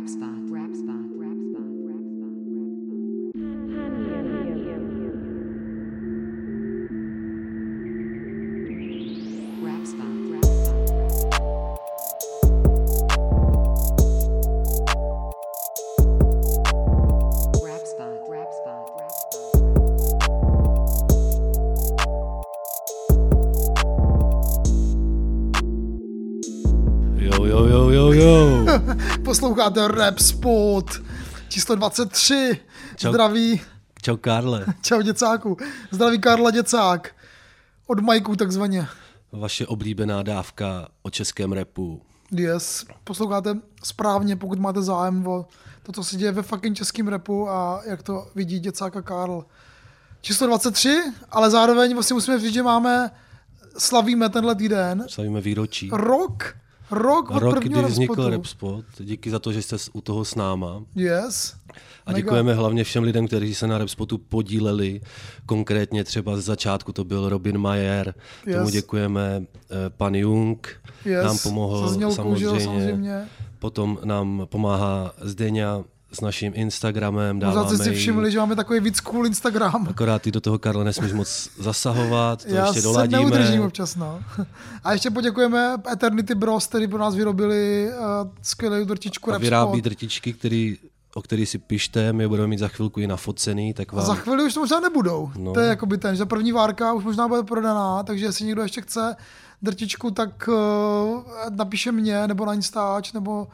Rap spot. Rap spot. Posloucháte Rap Spot číslo 23. Čau. Zdraví, Čau, Karle. čau děcáku. Zdraví Karla Děcák. Od Majků takzvaně. Vaše oblíbená dávka o českém repu. Yes. Posloucháte správně, pokud máte zájem o to, co se děje ve fucking českém repu a jak to vidí děcáka Karl. Číslo 23, ale zároveň vlastně musíme říct, že máme, slavíme tenhle týden Slavíme výročí. rok, rok od Rok, prvního kdy vznikl. Rapspot. Díky za to, že jste u toho s náma. Yes. A Mega. děkujeme hlavně všem lidem, kteří se na Rapspotu podíleli. Konkrétně třeba z začátku to byl Robin Mayer. Yes. Tomu děkujeme. eh, Pan Jung Yes. nám pomohl jo, samozřejmě. samozřejmě. Potom nám pomáhá Zdeňa s naším Instagramem. Možná Dáváme jste si všimli, že máme takový víc cool Instagram. Akorát ty do toho, Karle, nesmíš moc zasahovat, to Já ještě se doladíme. neudržím občas, no. A ještě poděkujeme Eternity Bros, který pro nás vyrobili uh, skvělou drtičku a vyrábí drtičky, který, o který si pište, my je budeme mít za chvilku i nafocený, tak A vám... za chvíli už to možná nebudou. No. No. To je jakoby ten, že první várka už možná bude prodaná, takže jestli někdo ještě chce drtičku, tak uh, napíše mě, nebo na Instač, nebo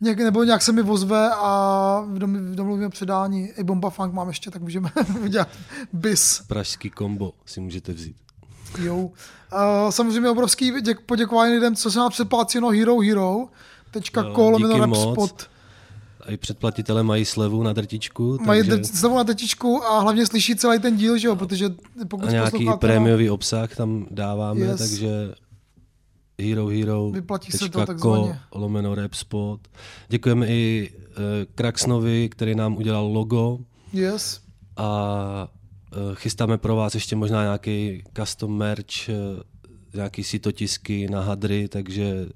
nějak, nebo nějak se mi vozve a dom- domluvíme předání. I Bomba Funk mám ještě, tak můžeme udělat bis. Pražský kombo si můžete vzít. Jo. Uh, samozřejmě obrovský děk, poděkování lidem, co se nám předplácí no Hero Hero. Tečka kol. Rapspot. A i předplatitele mají slevu na drtičku, Mají takže... drť- slevu na tetičku a hlavně slyší celý ten díl, že jo, protože pokud a nějaký posloucháte, prémiový obsah tam dáváme, Yes. takže Hero Hero Vyplatí se to takzvaně. lomeno Rapspot. Děkujeme i uh, Kraxnovi, který nám udělal logo Yes. a uh, chystáme pro vás ještě možná nějaký custom merch, uh, nějaký sitotisky na hadry, takže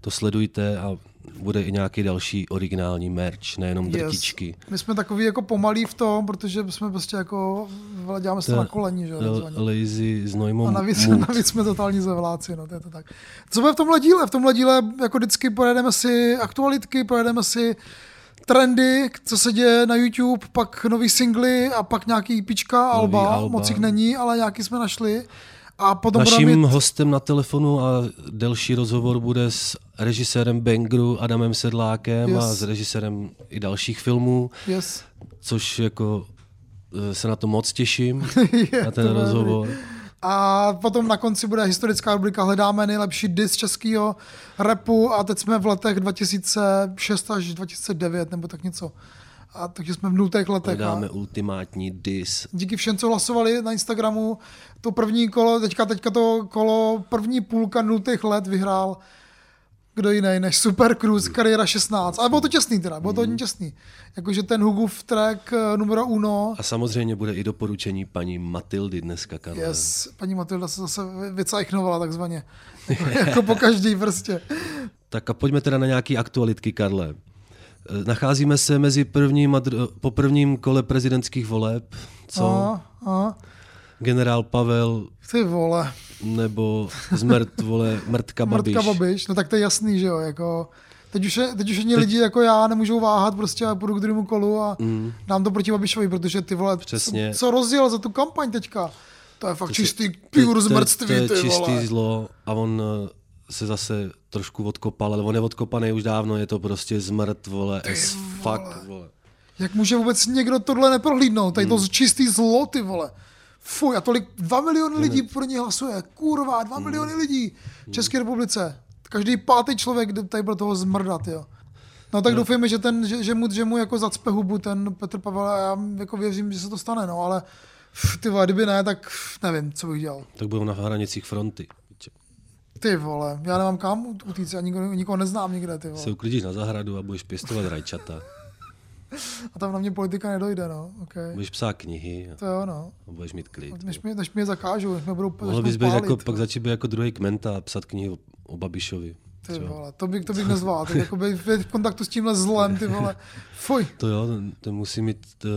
to sledujte a bude i nějaký další originální merch, nejenom drtičky. My jsme takový jako pomalí v tom, protože jsme prostě jako děláme se to na koleni, že jo, lazy s Neumou A navíc, mood. navíc jsme totální zevláci, no to je to tak. Co bude v tomhle díle? V tomhle díle jako vždycky pojedeme si aktualitky, pojedeme si trendy, co se děje na YouTube, pak nový singly a pak nějaký pička, alba, alba. moc jich není, ale nějaký jsme našli. A potom budeme Naším mít, hostem na telefonu a delší rozhovor bude s režisérem Bangru Adamem Sedlákem Yes. a s režisérem i dalších filmů, yes. což jako eh, se na to moc těším, Je na ten dobrý. rozhovor. A potom na konci bude historická rubrika Hledáme nejlepší dis českého repu a teď jsme v letech 2006 až 2009 nebo tak něco. A takže jsme v nultých letech. A Dáme ultimátní dis. díky všem, co hlasovali na Instagramu, to první kolo, teďka, teďka to kolo první půlka nultých let vyhrál kdo jiný než Super Cruise, kariéra 16. Ale bylo to těsný teda, bylo to hodně těsný. Jakože ten Hugův track eh, numero uno, A samozřejmě bude i doporučení paní Matildy dneska, Karle. Yes, paní Matilda se zase vycajchnovala takzvaně. Jako, jako po každý prostě. Tak a pojďme teda na nějaký aktualitky, Karle. Nacházíme se mezi prvním a dru- po prvním kole prezidentských voleb, co Aha, aha. generál Pavel Ty vole, nebo zmrt, vole, mrtka Babiš. mrtka babiš, no tak to je jasný, že jo, jako... Teď už, je, teď už ani lidi jako já nemůžou váhat prostě a půjdu k druhému kolu a mm. dám to proti Babišovi, protože ty vole, Přesně. Co, co rozjel za tu kampaň teďka? To je fakt To čistý pure zmrtství, To je ty čistý vole. zlo a on eh, se zase trošku odkopal, ale on je odkopaný už dávno, je to prostě zmrt, vole, as fuck, vole. Jak může vůbec někdo tohle neprohlídnout? Tady Hmm. to čistý zlo, ty vole. Fuj, a tolik, dva miliony lidí pro ně hlasuje. Kurva, dva Hmm. miliony lidí v České republice. Každý pátý člověk tady pro toho zmrdat, jo. No tak doufejme, že, ten, že, že, mu, že mu jako zacpe hubu ten Petr Pavel a já jako věřím, že se to stane, no, ale ty vole, kdyby ne, tak nevím, co bych dělal. Tak budou na hranicích fronty. Ty vole, já nemám kam utíct, já nikoho, nikoho neznám nikde, ty Se vole. uklidíš na zahradu a budeš pěstovat rajčata. A tam na mě politika nedojde, no, okay. Budeš psát knihy a To jo, no. budeš mít klid. Než mě, než mě zakážou, než mě budou Mohl bys být jako, no. pak začít být jako druhý kmenta a psat knihy o, o Babišovi. Ty Třeba. vole, to bych, to bych nezval, tak jako být v kontaktu s tímhle zlem, ty vole, fuj. To jo, ten, ten musí mít uh,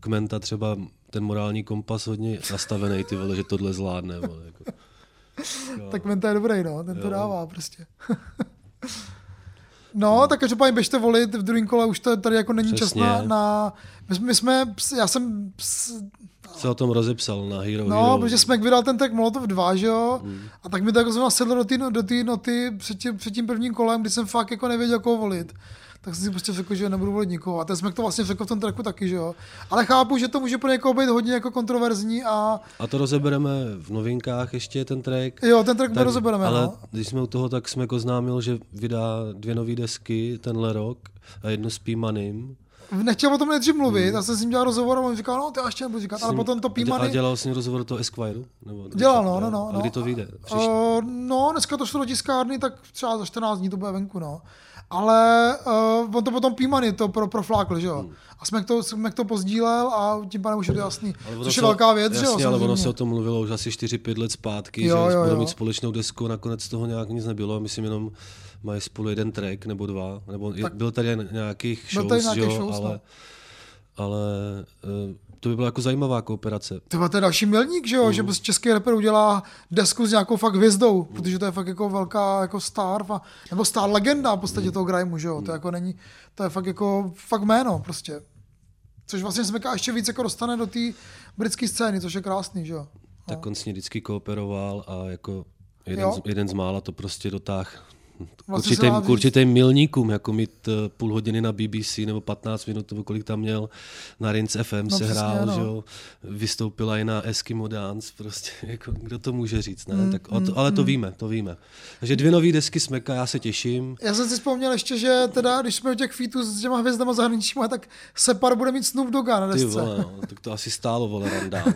kmenta třeba ten morální kompas hodně nastavený, ty vole, že tohle zvládne. Vole, jako. Jo. Tak Menta je dobrý, no, ten to Jo. dává prostě. No, tak každopádně běžte volit, v druhém kole už to tady jako není čas Přesně. na, na my, jsme- my jsme, já jsem, ps, Se o tom rozepsal na Hero no, Hero. protože jsme vydal ten track Molotov 2, že jo, Mm. a tak mi to jako zrovna sedlo do té do noty před tím, před tím prvním kolem, kdy jsem fakt jako nevěděl, koho volit. Tak jsem si prostě řekl, že nebudu volit nikoho. A ten jsme to vlastně řekl v tom tracku taky, že jo. Ale chápu, že to může pro někoho být hodně jako kontroverzní a A to rozebereme v novinkách ještě ten track. jo, ten track Tak, rozebereme, ale no. když jsme u toho, tak jsme oznámil, že vydá dvě nové desky tenhle rok a jednu s P-Manym. Nechtěl o tom nejdřív mluvit, já jsem s ním dělal rozhovor a on říkal, no, ty já ještě nebudu říkat, ale potom to A P-Money, dělal s ním rozhovor toho Esquire? Nebo, Dělal, no, no, no, A no. kdy to vyjde? Uh, no, dneska to šlo do tiskárny, tak třeba za 14 dní to bude venku, no. Ale uh, on to potom P-Money to pro, proflákl, že jo. Hmm. A jsme to, jsme to pozdílel a tím pádem už je to jasný. Ale Což se- je velká věc, jasně, že jo, ale ono se o tom mluvilo už asi 4-5 let zpátky, Jo, že jo, budou jo. mít společnou desku, nakonec z toho nějak nic nebylo, myslím jenom mají spolu jeden track nebo dva, nebo tak, byl tady nějakých Byl shows, tady že nějaký jo, shows, no. ale, ale eh, to by byla jako zajímavá kooperace. To je další milník, že jo, Hmm. že prostě český rapper udělá desku s nějakou fakt hvězdou, protože to je fakt jako velká jako star, nebo star legenda v podstatě Hmm. toho grimeu, že jo, to jako není, to je fakt jako, fakt jméno prostě. Což vlastně Smeka ještě víc jako dostane do té britské scény, což je krásný, že jo. Tak on s ní vždycky kooperoval a jako jeden, Jo. z, jeden z mála to prostě dotáh k Vlastně určitým, k určitým milníkům, jako mít eh, půl hodiny na BBC nebo 15 minut, nebo kolik tam měl, na Rince FM No se hrál, no. že jo, vystoupila i na Eskimo Dance, prostě, jako, kdo to může říct, Mm, ne? tak, o to, ale to víme, to víme. Takže dvě nové desky Smeka, já se těším. Já jsem si vzpomněl ještě, že teda, když jsme u těch featů s těma hvězdama zahraničíma, tak Separ bude mít Snoop Dogga na Ty desce. vole, no, tak to asi stálo, vole, randál.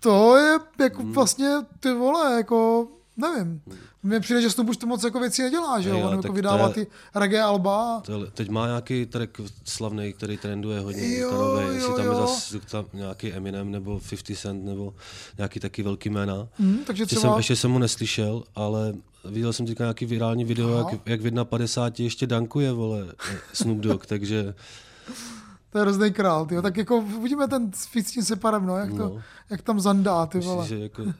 To je jako Hmm. vlastně, ty vole, jako, nevím. Mně přijde, že Snoop už to moc jako věcí nedělá, že jo, on jako to vydává je- ty reggae alba. To je- Teď má nějaký track slavný, který trenduje hodně. Jo, Jo, jestli tam jo. je zase tam nějaký Eminem nebo 50 Cent nebo nějaký taky velký jména. Hm, takže třeba, jsem, ještě jsem mu neslyšel, ale viděl jsem teďka nějaký virální video, Aha. jak, jak v 51 ještě dankuje, vole, Snoop Dogg, takže to je hrozný král, tyjo. tak jako uvidíme ten s tím Separem, no, jak, to, No. jak tam zandá, ty vole. myslím, že jako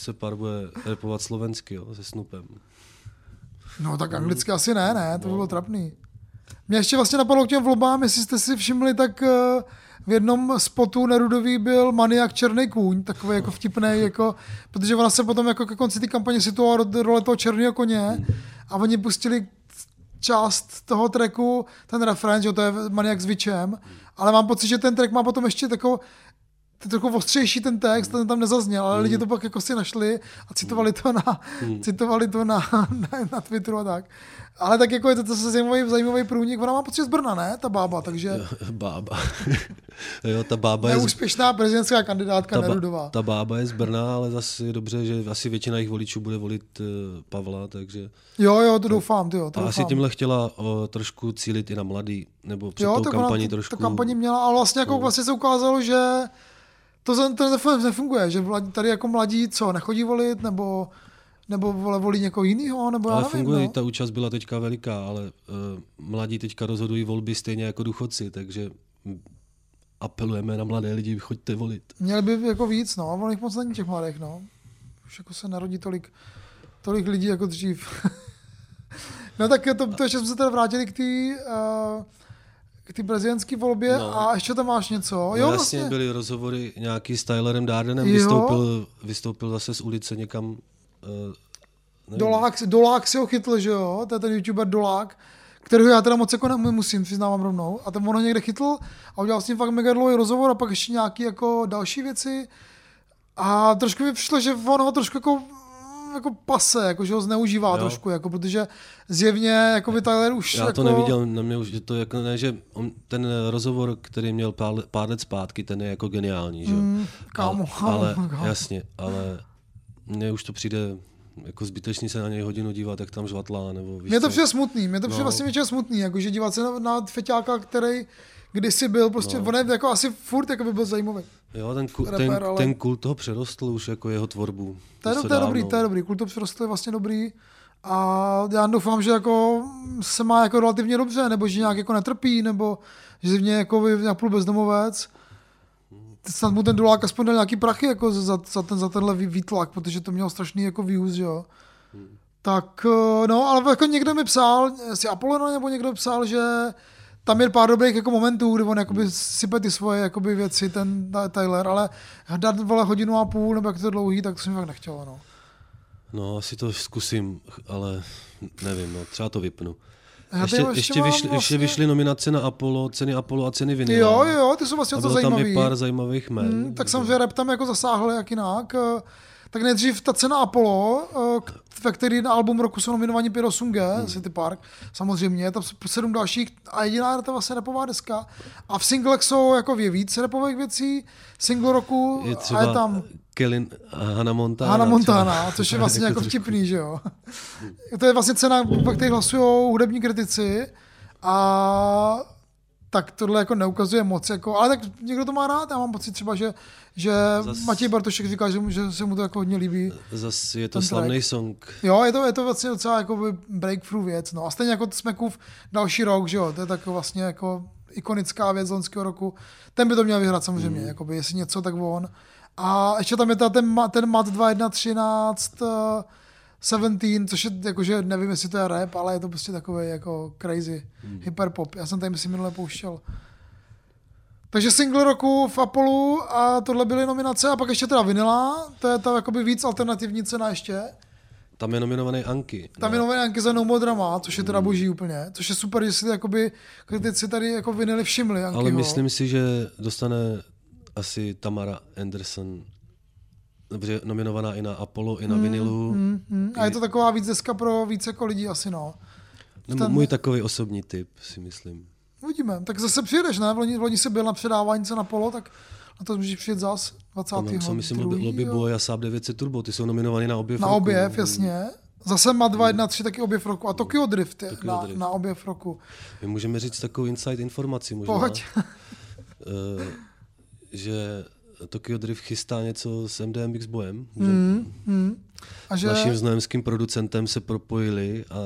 se pár bude repovat slovensky, jo, se Snoopem. No tak anglicky asi ne, ne, to by bylo trapný. Mě ještě vlastně napadlo k těm vlobám, jestli jste si všimli, tak eh, v jednom spotu Nerudový byl maniak Černý kůň, takový jako vtipný, jako, protože ona se potom jako ke konci té kampaně situovala do role toho černého koně a oni pustili část toho tracku, ten refrén, že to je maniak s Vičem, ale mám pocit, že ten track má potom ještě takovou to je trochu ostřejší ten text, ten tam nezazněl, ale lidi to pak jako si našli a citovali to na, citovali to na, na, na Twitteru a tak. Ale tak jako je to, zase zajímavý, zajímavý průnik. Ona má pocit z Brna, ne? Ta bába, takže Bába. jo, ta bába je, z, neúspěšná prezidentská kandidátka ta, ba- Nerudová. ta bába je z Brna, ale zase je dobře, že asi většina jejich voličů bude volit uh, Pavla, takže Jo, jo, to doufám, ty jo, to A doufám. asi tímhle chtěla o, trošku cílit i na mladý, nebo před jo, tou kampaní trošku. ta kampaní měla, ale vlastně jako vlastně se ukázalo, že to, to nef- nefunguje, že tady jako mladí co, nechodí volit, nebo nebo vole, volí někoho jiného, nebo já ale nevím, funguje, no. ta účast byla teďka veliká, ale uh, mladí teďka rozhodují volby stejně jako důchodci, takže apelujeme na mladé lidi, choďte volit. Měli by jako víc, no, jich moc není těch mladých, no. Už jako se narodí tolik, tolik lidí jako dřív. no tak to, to ještě jsme se teda vrátili k té uh, k té prezidentské volbě No. a ještě tam máš něco. No, jo, jasně, vlastně. byly rozhovory nějaký s Tylerem Dardenem, Jo. vystoupil, vystoupil zase z ulice někam. Uh, nevím, Dolák, Dolák si ho chytl, že jo, to je ten youtuber Dolák, kterého já teda moc jako nemusím, přiznávám rovnou. A ten on ho někde chytl a udělal s ním fakt mega dlouhý rozhovor a pak ještě nějaký jako další věci. A trošku mi přišlo, že on ho trošku jako jako pase, jako že ho zneužívá Jo. trošku, jako, protože zjevně jako by Tyler už Já jako, to neviděl, na mě už, že to jako ne, že on, ten rozhovor, který měl pár, pár let zpátky, ten je jako geniální, že. Mm, kámo, ale, kámo. ale, jasně, ale mně už to přijde jako zbytečný se na něj hodinu dívat, jak tam žvatlá, nebo víš Mně to přijde smutný, mně to přijde No. vlastně většinou smutný, jakože dívat se na, na feťáka, který kdysi byl, prostě No. on je jako asi furt jako by byl zajímavý. Jo, ten, ku, rapper, ten, ale- ten kult toho přerostl už jako jeho tvorbu. To je, to je dobrý, dávno. to je dobrý, kult to přirostl je vlastně dobrý A já doufám, že jako se má jako relativně dobře, nebo že nějak jako netrpí, nebo že mě jako napůl bezdomovec. Snad mu ten Dulák aspoň dal nějaký prachy jako za, za, ten, za tenhle vý- výtlak, protože to mělo strašný jako že jo. Tak, eh, no, ale jako někdo mi psal, jestli Apollo nebo někdo psal, že tam je pár dobrých jako momentů, kdy on jakoby sype ty svoje jakoby věci, ten Tyler, ale dát vole hodinu a půl, nebo jak to dlouhý, tak to jsem fakt nechtěl, no. No, asi to zkusím, ale nevím, no, třeba to vypnu. Já Ještě, ještě, ještě, vyšly, ještě vyšly nominace na Apollo, ceny Apollo a ceny Vinyl. Jo, jo, ty jsou vlastně to bylo tam i pár zajímavých jmen. Hmm, tak samozřejmě rap tam jako zasáhl jak jinak. Tak nejdřív ta cena Apollo, eh, ve který na album roku jsou nominovaní 5.8G, Hmm. City Park, samozřejmě, tam jsou sedm dalších a jediná je to vlastně repová deska. A v singlech jsou jako je víc repových věcí, single roku Je a třeba je tam Kellyn a Hannah Montana. Hannah Montana, třeba. což je vlastně jako trošku- vtipný, že jo. To je vlastně cena, po které hlasují hudební kritici a tak tohle jako neukazuje moc, jako, ale tak někdo to má rád, já mám pocit třeba, že, že Zas- Matěj Bartošek říká, že, mu- že se mu to jako hodně líbí. Zas je to slavný song. Jo, je to, je to vlastně docela jako breakthrough věc, no. A stejně jako Smekův další rok, že jo, to je tak vlastně jako ikonická věc z loňského roku. Ten by to měl vyhrát samozřejmě, mm. jakoby, jestli něco, tak on. A ještě tam je ta, ten, ten mat 2113 17, což je jakože, nevím, jestli to je rap, ale je to prostě takový jako crazy mm. hyperpop. Já jsem tady myslím minule pouštěl. Takže single roku v Apollo a tohle byly nominace a pak ještě teda Vinila, to je ta jakoby víc alternativní cena ještě. Tam je nominovaný Anky. Tam je novinánky za No More Drama, což je teda boží úplně, což je super, že si jakoby kritici tady jako vinili všimli. Ankyho. Ale myslím si, že dostane asi Tamara Anderson, protože nominovaná i na Apollo, i na Hmm, vinilu. Mm, a je to taková víc deska pro víc jako lidí asi, no. Nebo ten- můj takový osobní typ, si myslím. Uvidíme. Tak zase přijedeš, ne? V loni, v loni jsi byl na předávání na polo, tak na to můžeš přijet zas 20. Tam jsem myslím Lobby, Lobby Boy a Saab 900 Turbo, ty jsou nominovaný na objev Na roku. objev, jasně. Zase má 2, 1, 3 taky objev roku. A Tokyo Drift je Tokyo na, Drift. na objev roku. My můžeme říct takovou inside informaci možná, Pojď. eh, že Tokyo Drift chystá něco s MDMX Bojem. Mm, mm. A S že... naším znojemským producentem se propojili a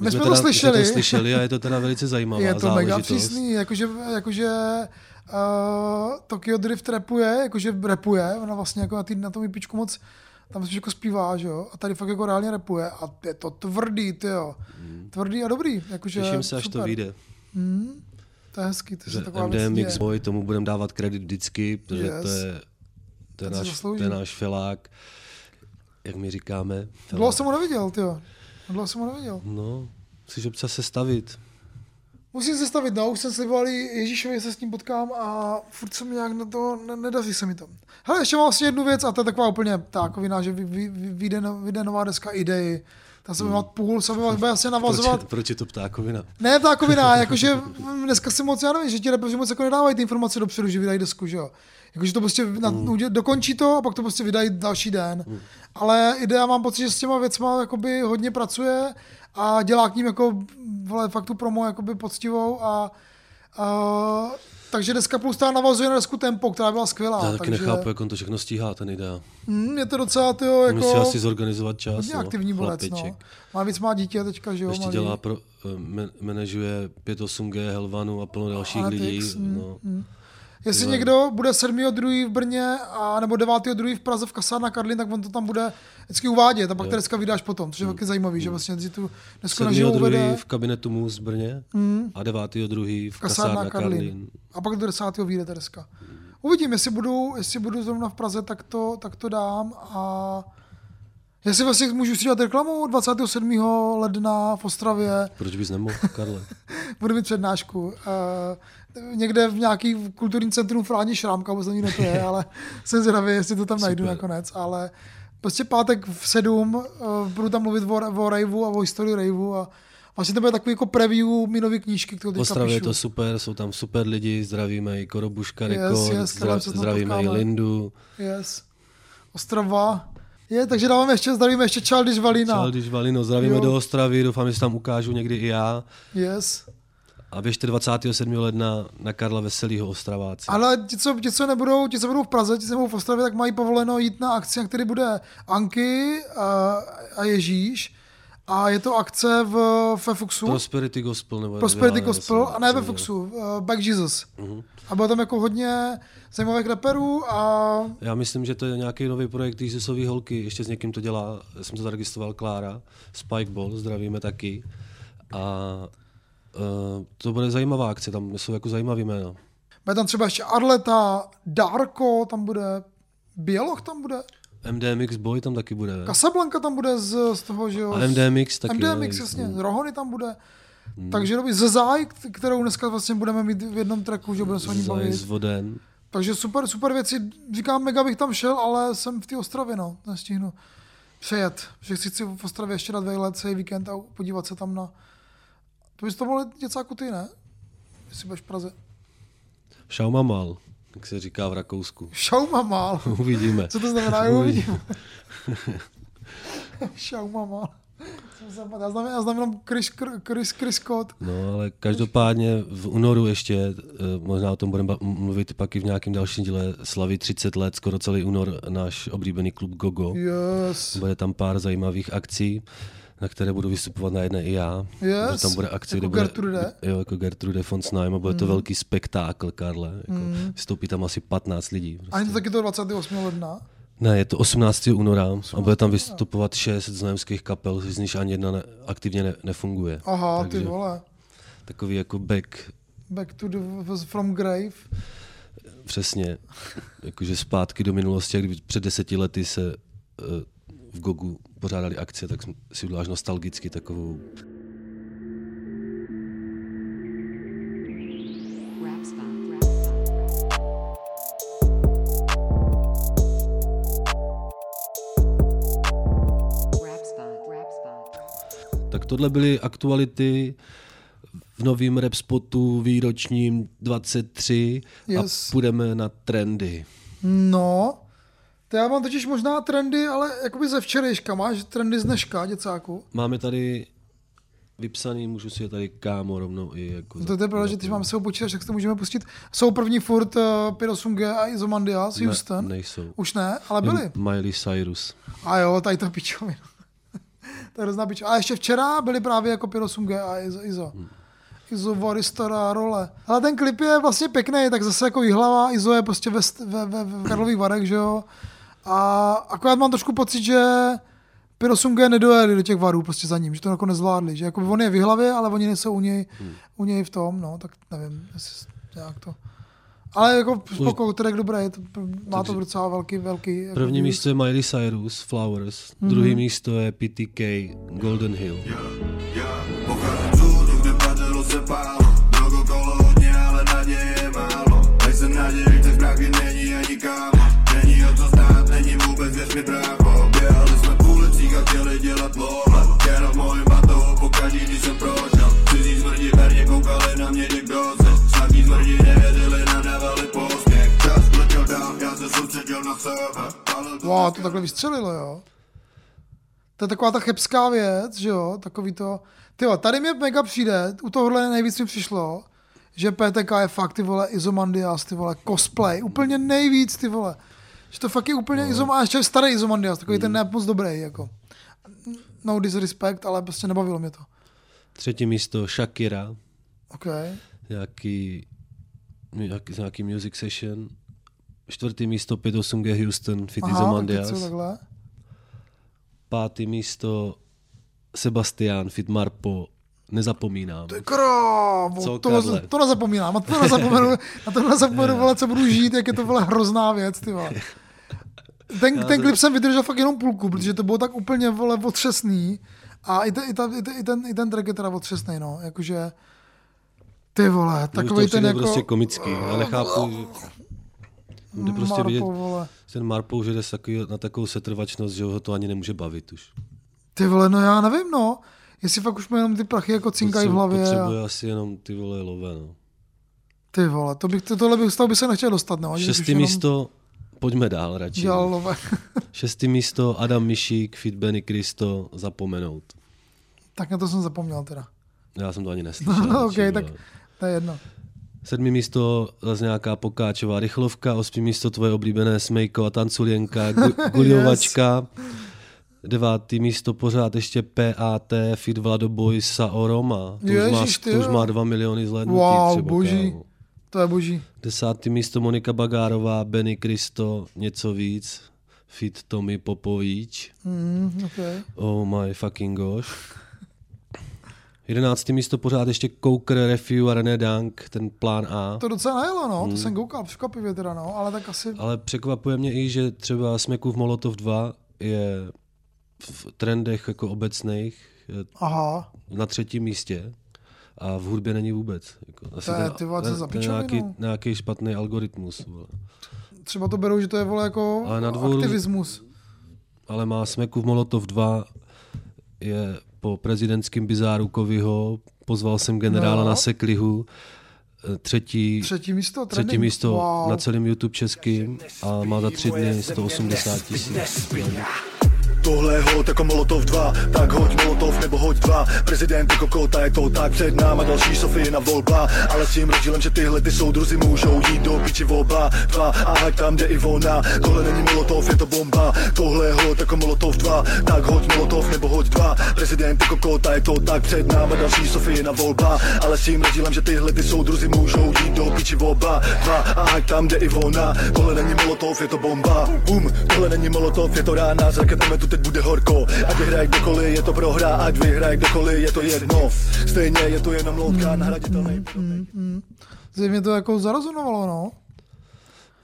my jsme to teda, slyšeli. My jsme to slyšeli a je to teda velice zajímavá Je to mega záležitost. přísný, jakože, jakože uh, Tokyo Drift rapuje, jakože rapuje, ona vlastně jako na, tý, na tom IPčku moc tam spíš jako zpívá, že jo, a tady fakt jako reálně rapuje a je to tvrdý, ty jo, tvrdý a dobrý, jakože Těším se, až super. to vyjde. Mm, to je hezký, to se taková věc MDMX. Boy, tomu budeme dávat kredit vždycky, protože Yes. to je, to je, Ten náš, to je náš felák, jak my říkáme. Dlouho Felák. jsem ho neviděl, ty jo, dlouho jsem ho neviděl. No, musíš občas se stavit. Musím se stavit, no, už jsem sliboval Ježíšovi, že se s ním potkám a furt se mi nějak na to, ne, nedaří se mi to. Hele, ještě mám vlastně jednu věc a to je taková úplně taková, že vy- vy- vy- vyjde, no- vyjde nová deska idei. Ta se bude mít půl, se bude asi navazovat. Proč, proč je to ptákovina? Ne, ptákovina, jakože dneska si moc, já nevím, že ti repeři moc jako nedávají ty informace dopředu, že vydají desku, že jo. Jakože to prostě na, mm. dokončí to a pak to prostě vydají další den. Mm. Ale idea mám pocit, že s těma věcma jakoby hodně pracuje a dělá k ním jako vole, fakt tu promo jakoby poctivou a, a takže deska plus ta navazuje na desku Tempo, která byla skvělá. Já taky takže, nechápu, jak on to všechno stíhá, ten idea. Mm, je to docela tyjo, Jako, Musí asi zorganizovat čas. hodně no, aktivní borec, no. Má víc má dítě teďka, že jo. Ještě malý. dělá pro, eh, man- manažuje 58G, Helvanu a plno dalších Analytics, lidí. mm, No. Jestli někdo bude 7.2. v Brně a nebo 9.2. v Praze v kasárna Karlin, tak on to tam bude vždycky uvádět a pak ta deska vydáš potom, což je taky zajímavý, že vlastně si tu desku naživo 7. uvede v kabinetu Mus v Brně Mm. a 9. druhý v kasárna kasárna Karlin. Karlin. a pak do 10. vyjde ta deska. Uvidím, jestli budu, jestli budu zrovna v Praze, tak to, tak to dám a jestli vlastně můžu si dělat reklamu 27. ledna v Ostravě, Proč bys nemohl, Karle? budu mít přednášku. Někde v nějaký kulturní centrum Fráni Šrámka, vůbec nevím, to je, ale jsem zvědavý, jestli to tam najdu Super. nakonec, ale prostě pátek v sedm uh, budu tam mluvit o, o raveu a o historii raveu a vlastně to bude takový jako preview mi nový knížky, kterou teďka Ostravě je píšu. to super, jsou tam super lidi, zdravíme i Korobuška Yes, yes, tam zdravíme i. Lindu. Yes. Ostrava. Je, takže dáváme ještě, zdravíme ještě Childish Valina. Když Valino, zdravíme Jo. do Ostravy, doufám, že se tam ukážu někdy i já. Yes. A běžte 27. ledna na Karla Veselýho Ostraváci. Ale ti co, ti, co nebudou, ti, co budou v Praze, ti, co budou v Ostravě, tak mají povoleno jít na akci, na který bude Anky a, a Ježíš. A je to akce v, ve Fuxu. Prosperity Gospel nebo Prosperity já Gospel, a ne ve Fuxu, uh, Back Jesus. Mhm. A bylo tam jako hodně zajímavých raperů a Já myslím, že to je nějaký nový projekt Jesusový holky, ještě s někým to dělá, Já jsem to zaregistroval Klára, Spikeball, zdravíme taky. A uh, to bude zajímavá akce, tam jsou jako zajímavý jména. bude tam třeba ještě Arleta, Darko tam bude, Běloch tam bude, MDMX Boy tam taky bude. Casablanca tam bude z, z toho, že jo. A MDMX taky. MDMX, ne? jasně, Mm. Rohony tam bude. Takže dobrý, ze Zaj, kterou dneska vlastně budeme mít v jednom tracku, že budeme se o ní bavit. s Voden. Takže super, super věci. Říkám, mega bych tam šel, ale jsem v té Ostravě, no. Nestihnu přejet. Že chci, chci v Ostravě ještě dát vejlet celý víkend a podívat se tam na... To bys to mohl něco jako ty, ne? Jestli budeš v Praze. Šaumamal, jak se říká v Rakousku. Šaumamal. Uvidíme. Co to znamená? Jo, uvidím. Šaumamal. Já znám, já znám jenom Chris, Chris, Chris Scott. No, ale každopádně v únoru ještě, eh, možná o tom budeme mluvit pak i v nějakém dalším díle, slaví 30 let, skoro celý únor, náš oblíbený klub Gogo. Yes. Bude tam pár zajímavých akcí, na které budu vystupovat na jedné i já. Yes. Tam bude akce, Jako kde bude, Gertrude? Jo, jako Gertrude von Snaim a bude to velký spektákl, Karle. Jako, Vystoupí tam asi 15 lidí. Prostě. A je to taky to 28. ledna. Ne, je to 18. února a bude tam vystupovat šest znojemských kapel, z nich ani jedna ne, aktivně ne, nefunguje. Aha, Takže ty vole. Takový jako back, Back to the, from grave. přesně, jakože zpátky do minulosti, jak kdy před deseti lety se eh, v Gogu pořádali akce, tak jsem si udělal nostalgicky takovou. Tak tohle byly aktuality v novém rap spotu výročním 23 Yes. a půjdeme na trendy. No, to já mám totiž možná trendy, ale jakoby ze včerejška. Máš trendy z dneška, děcáku? Máme tady vypsaný, můžu si je tady kámo rovnou i jako... No To, je pravda, že když máme sebou počítač, tak si to můžeme pustit. Jsou první furt uh, Pirosung a Izomandias, Houston. Ne, nejsou. Už ne, ale byli. Miley Cyrus. A jo, tady to pičovina. to je hrozná pičovina. A ještě včera byli právě jako Pirosunge a Izo. Izo. Izo Varistora role. Ale ten klip je vlastně pěkný, tak zase jako Jihlava, Izo je prostě ve, ve, ve, ve Karlových Varech, že jo. A akorát mám trošku pocit, že Pirosunge nedojeli do těch varů prostě za ním, že to jako nezvládli, že jako on je v hlavě, ale oni nejsou u něj, u něj v tom, no, tak nevím, jestli nějak to. Ale jako spoko, track dobrý, je to, má to docela velký, velký. jako První views. místo je Miley Cyrus, Flowers. Mhm. Druhý místo je PTK, Golden Hill. Pocházím z údu, Wow, to takhle vystřelilo, jo. To je taková ta chebská věc, že jo, takový to... Ty jo, tady mě mega přijde, u tohohle nejvíc mi přišlo, že PTK je fakt, ty vole, Izomandias, ty vole, cosplay, úplně nejvíc, ty vole. Že to fakt je úplně no. Izom, a ještě starý Izomandias, takový ten ne moc dobrý, jako. No disrespect, ale prostě nebavilo mě to. Třetí místo Shakira, OK. nějaký, nějaký, nějaký music session. Čtvrtý místo 58G Houston, Fit Aha, Izomandias. tak co takhle. Pátý místo Sebastian, Fit Marpo, Nezapomínám. Ty krávo, Co, to, Karle? to nezapomínám, na to nezapomenu, na to nezapomenu, vole, co budu žít, jak je to vole hrozná věc, ty vole. Ten, ten klip jsem vydržel fakt jenom půlku, protože to bylo tak úplně vole otřesný a i, te, i, ta, i, te, i, ten, i ten track je teda otřesný, no, jakože ty vole, takový ten jako prostě komický. Já nechápu, jde prostě Marpo, vidět, vole. ten Marpo, že jde na takovou setrvačnost, že ho to ani nemůže bavit už. Ty vole, no já nevím, no, jestli fakt už mu jenom ty prachy jako cinkají v hlavě. Potřebuje A, asi jenom ty vole lové, no. ty vole, to bych, to, tohle bych, toho by se nechtěl dostat, no. Šestý jenom místo, pojďme dál radši. Dělal lové. Šestý místo, Adam Mišík, Fit Benny Kristo, zapomenout. tak na to jsem zapomněl teda. Já jsem to ani neslyšel. No, radši, ok, tak vole. to je jedno. Sedmý místo, zase nějaká pokáčová rychlovka, osmý místo tvoje oblíbené Smejko a Tanculienka, gu, Guliovačka. Devátý místo pořád ještě PAT, Fit Vlado Boys, Sao Roma. To, už má, Ježiš, ty to už má 2 miliony zhlédnutí Wow, třeba. boží. kámo. To je boží. Desátý místo Monika Bagárová, Benny Kristo, něco víc. Fit Tommy Popovič. Mm, okay. Oh my fucking gosh. Jedenáctý místo pořád ještě Coker, Refu a René Dank, ten plán A. To docela najelo, no. Hmm. To jsem koukal překvapivě teda, no. Ale tak asi... Ale překvapuje mě i, že třeba Smekův Molotov 2 je v trendech jako obecných Aha. na třetím místě a v hudbě není vůbec. Jako, asi To je, ty vole, za nějaký, nějaký špatný algoritmus. Vole. Třeba to berou, že to je, vole, jako Ale na dvou- aktivismus. Ale má Smekův Molotov 2 je po prezidentském bizáru Kovyho, pozval jsem generála No. na Seklihu, eh, třetí, Třetí místo, třetí místo wow. na celém YouTube českým a má za tři dny 180 tisíc. Tohle hod jako Molotov 2, tak hoď Molotov nebo hoď 2 Prezident jako kota je to tak před náma. Další Sofie na volba. Ale s tím rozdílem, že tyhle ty soudruzi můžou jít do piči oba dva. A ať tam jde i ona, tohle není Molotov, je to bomba. Tohle hod jako Molotov 2, tak hoď Molotov nebo hoď 2 Prezident jako kota je to tak před náma. Další Sofie na volba. Ale s tím rozdílem, že tyhle ty soudruzi můžou jít do piči oba dva. A ať tam jde i ona, tohle není Molotov, je to bomba. Bum, tohle není Molotov, je to rána, s raketami tu teď bude horko Ať vyhraje kdokoliv, je to prohra, ať vyhraje kdokoliv, je to jedno Stejně je to jenom loutka, nahraditelný Zřejmě to jako zarezonovalo, no.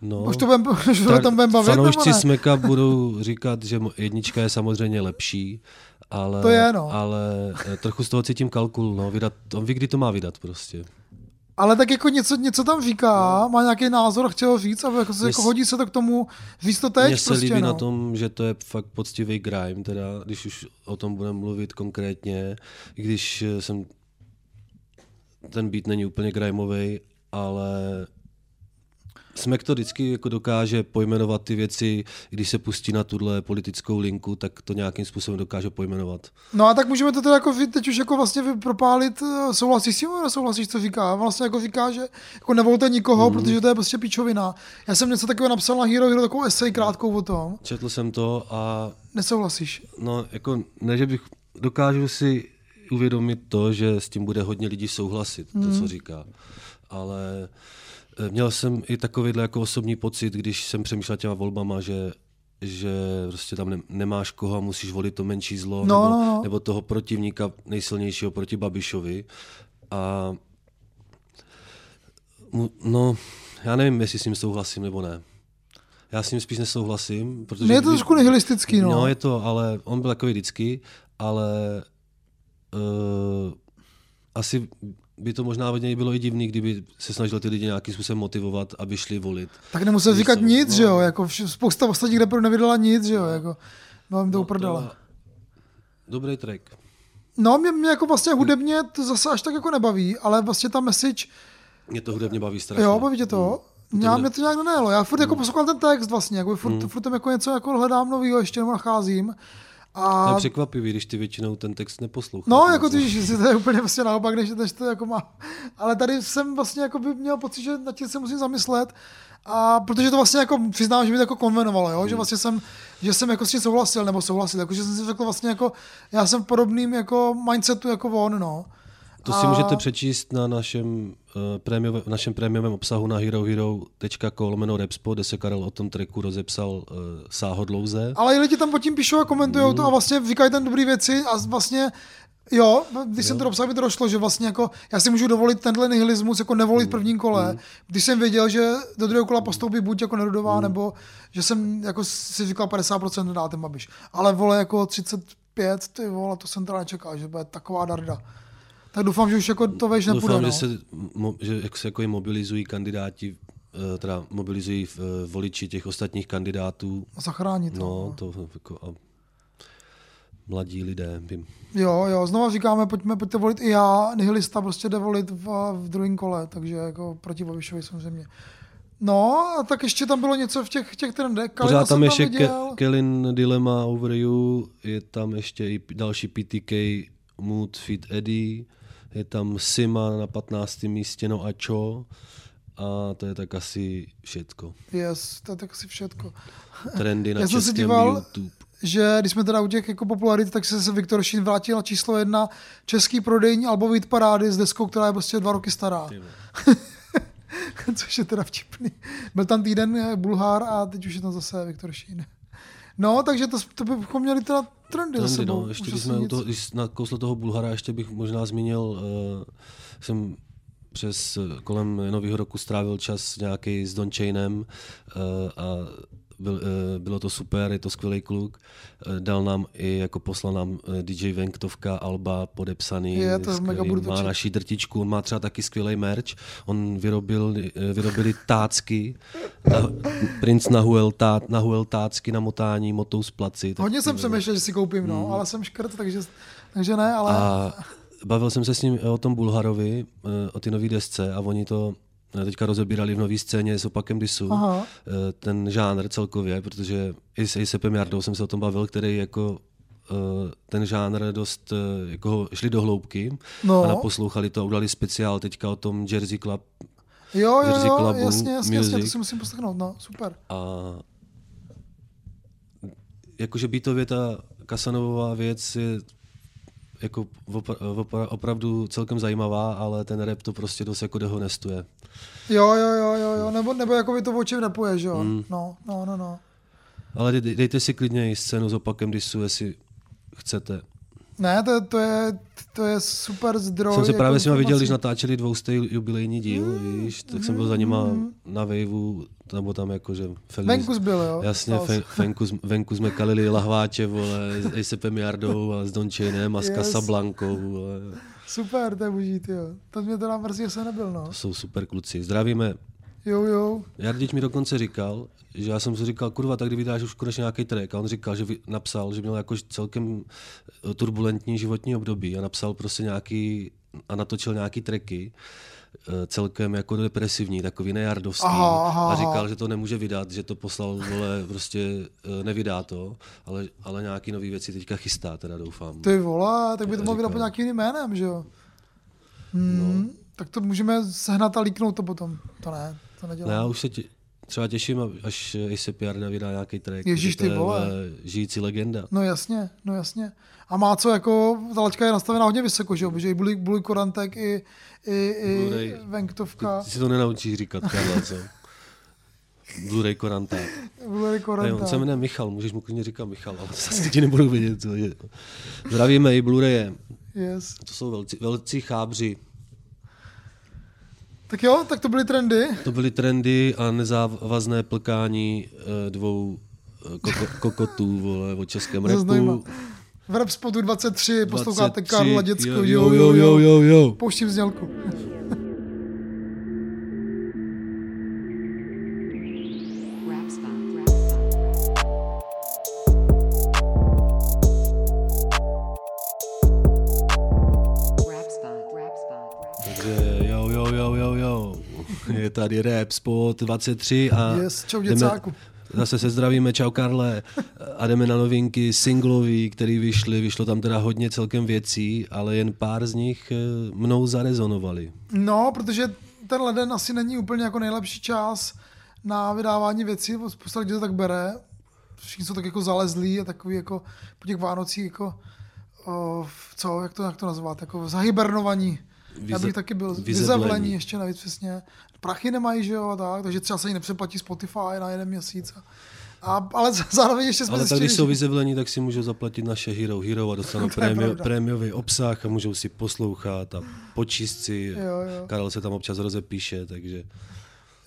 No, Už to budem, už to tam budem bavit, fanoušci? Smeka budou říkat, že jednička je samozřejmě lepší, ale, To je, no. ale eh, trochu z toho cítím kalkul. No, vydat, on ví, kdy to má vydat prostě. Ale tak jako něco, něco tam říká, má nějaký názor, chtěl říct, a jako, se, jako hodí se to k tomu, víc to teď Mně se prostě, líbí no. na tom, že to je fakt poctivý grime, teda, když už o tom budeme mluvit konkrétně, i když eh, jsem ten beat není úplně grimeový, ale Smek to vždycky jako dokáže pojmenovat ty věci, když se pustí na tuhle politickou linku, tak to nějakým způsobem dokáže pojmenovat. No a tak můžeme to teda jako teď už jako vlastně propálit, eh, souhlasíš s tím, nebo nesouhlasíš, co říká? Vlastně jako říká, že jako nevolte nikoho, mm. protože to je prostě píčovina. Já jsem něco takového napsal na Hero Hero, takovou esej krátkou o tom. Četl jsem to a Nesouhlasíš? no, jako ne, že bych dokážu si uvědomit to, že s tím bude hodně lidí souhlasit, to, co říká. Ale eh, měl jsem i takovýhle jako osobní pocit, když jsem přemýšlel těma volbama, že že prostě tam ne, nemáš koho a musíš volit to menší zlo, No, nebo, no, no. nebo toho protivníka nejsilnějšího proti Babišovi. A no, já nevím, jestli s ním souhlasím nebo ne. Já s ním spíš nesouhlasím, protože... Ne, je to trošku nihilistický, no. No, je to, ale on byl takový vždycky, ale uh, asi by to možná od něj bylo i divný, kdyby se snažil ty lidi nějakým způsobem motivovat, aby šli volit. Tak nemusel říkat nic, no. že jo, jako spousta ostatních reperů nevydala nic, že jo, jako, bylo jim to uprdele. to- Dobrý track. No, mě, mě jako vlastně hudebně to zase až tak jako nebaví, ale vlastně ta message, Mě to hudebně baví strašně. jo, baví tě to? Mm. Já mě to nějak nenajelo. Já furt jako poslouchal ten text vlastně, jako furt, furt tam jako něco jako hledám novýho, ještě nebo nacházím. To A je překvapivý, když ty většinou ten text neposloucháš. No, jako ty, že to je úplně prostě naopak, než, než to jako má. Ale tady jsem vlastně jako by měl pocit, že nad tím se musím zamyslet. A protože to vlastně jako přiznám, že mi to jako konvenovalo, jo? že vlastně jsem, že jsem jako s tím souhlasil, nebo souhlasil, jako že jsem si řekl vlastně jako, já jsem v podobným jako mindsetu jako on, no. To si A- můžete přečíst na našem, uh, prémiové, našem prémiovém obsahu na herohero.co lomeno repspo, kde se Karel o tom tracku rozepsal uh, sáhodlouze. Ale i lidi tam pod tím píšou a komentují Mm. to a vlastně říkají tam dobré věci a vlastně Jo, když jsem to dopsal, mi to došlo, že vlastně jako já si můžu dovolit tenhle nihilismus jako nevolit Mm. v prvním kole, když jsem věděl, že do druhého kola postoupí buď jako Nerudová, Mm. nebo že jsem jako si říkal 50% nedá ten Babiš. Ale vole jako 35, ty vole, to jsem teda nečekal, že bude taková darda. Tak doufám, že už jako to veš nepůjde. Doufám, no. že se, mo, že jak se jako mobilizují kandidáti, eh, teda mobilizují eh, voliči těch ostatních kandidátů. Zachránit. No, to jako a mladí lidé by Jo, jo, znova říkáme, pojďme, pojďte volit i já, nihilista prostě jde volit v, v druhém kole, takže jako proti Babišovi samozřejmě. No, a tak ještě tam bylo něco v těch, těch trendech. Kalina Pořád tam ještě. Ke- Kellen Dilemma Over You, je tam ještě i další PTK Mood Fit Eddie, je tam Sima na 15. místě, no a čo? A to je tak asi všetko. Yes, to je tak asi všetko. Trendy na Já jsem se českém díval- YouTube. že když jsme teda u těch jako popularit, tak se, se Viktor Šín vrátil na číslo jedna český prodejní albový parády s deskou, která je prostě dva roky stará. Což je teda vtipný. Byl tam týden Bulhár a teď už je tam zase Viktor Šín. No, takže to, to bychom měli teda trendy, za Trendy, sebou. no, ještě když jsme u toho, když nakousl toho Bulhara, ještě bych možná zmínil, uh, jsem přes eh, kolem nového roku strávil čas nějaký s Don Chainem uh, a byl, uh, bylo to super, je to skvělý kluk. Uh, dal nám i, jako poslal nám uh, DJ Venktovka Alba podepsaný. Je, to skvělý, mega budu Má naší drtičku, on má třeba taky skvělý merch. On vyrobil, eh, vyrobili tácky, na, princ nahuel, tá, nahuel tácky na motání motou z placi. tak Hodně jsem přemýšlel, že si koupím, no, Hmm. ale jsem škrt, takže, takže ne, ale... A bavil jsem se s ním o tom Bulharovi, eh, o ty nové desce a oni to eh, teďka rozebírali v nové scéně s opakem disu, Aha. eh, ten žánr celkově, protože i s Asapem Jardou jsem se o tom bavil, který jako eh, ten žánr dost eh, jako šli do hloubky No. a naposlouchali to a udali speciál teďka o tom Jersey Club Jo, jo, Jersey jo, Clubu, jasně, jasně, jasně, to music. si musím poslechnout, no, super. a jakože beatově ta Kasanovová věc je jako opra- opra- opravdu celkem zajímavá, ale ten rap to prostě dost jako dehonestuje. Jo, jo, jo, jo, jo, nebo, nebo jako by to oči rapuje, že jo, Hmm. no, no, no, no. Ale dej- dejte si klidně i scénu s opakem disu, jestli chcete. Ne, to, to, je, to je super zdroj. jsem se právě jako s viděl, když informací. natáčeli dvoustej jubilejní díl, Hmm. víš, tak jsem byl za nima na vejvu, nebo tam jakože Feliz, Venkus byl, jo. Jasně, fen, venku, jsme- venku jsme kalili lahváče, vole, s Asapem Jardou a s Don Chainem a s Yes. Casablankou, vole. Super, to je boží, jo. To mě teda mrzí, že jsem nebyl, no. To jsou super kluci. Zdravíme. Jo, jo. Jardič mi dokonce říkal, že já jsem si říkal, kurva, tak kdy vydáš už konečně nějaký track. A on říkal, že vy- napsal, že měl jako celkem eh, turbulentní životní období a napsal prostě nějaký a natočil nějaký tracky eh, celkem jako depresivní, takový nejardovský. Aha, aha, a říkal, že to nemůže vydat, že to poslal, vole, prostě eh, nevydá to, ale, ale nějaký nový věci teďka chystá, teda doufám. Ty vole, tak by to Já mohl vydat pod nějakým jiným jménem, že jo? Hmm, No. Tak to můžeme sehnat a líknout to potom. To ne, to No já nedělám. už se tě, třeba těším, až Jarda vydá nějaký track. Ježíš, ty vole. Žijící legenda. No jasně, no jasně. A má co jako, ta laťka je nastavená hodně vysoko, že jo? Protože i Bluj, Bluj Korantek, i, i, i Blu-ray. Venktovka, Ty si to nenaučíš říkat, Karla, co? Blu-ray korantát. Bluj Ne, on se jmenuje Michal, můžeš mu klidně říkat Michal, ale to zase ti nebudu vědět. Co je. Zdravíme i Blu-raye. Yes. To jsou velcí, velcí chábři. Tak jo, tak to byly trendy. To byly trendy a nezávazné plkání eh, dvou eh, koko, kokotů vole, o českém repu. V Rap Spotu 23 posloucháte 23, Karla Děcko. jo, jo, jo, jo, jo, jo. Pouštím znělku. Je tady Rap Spot 23 a Yes, čau, jdeme-. Zase se zdravíme, čau Karle. A jdeme na novinky singlový, který vyšly. Vyšlo tam teda hodně celkem věcí, ale jen pár z nich eh, mnou zarezonovaly. No, protože ten leden asi není úplně jako nejlepší čas na vydávání věcí, spousta lidí to tak bere. Všichni jsou tak jako zalezlí a takový jako po těch Vánocích jako o, co, jak to, jak to nazvat, jako zahybernovaní. Já Vize- bych taky byl vyzevlení ještě navíc přesně. Prachy nemají, že jo, a tak, takže třeba se jí nepřeplatí Spotify na jeden měsíc. A, a, ale zároveň ještě jsme Ale tak zjistili, když jsou vyzevlení, tak si můžou zaplatit naše Hero Hero a dostanou prémio, prémiový obsah a můžou si poslouchat a počíst si. Jo, jo. Karel se tam občas rozepíše, takže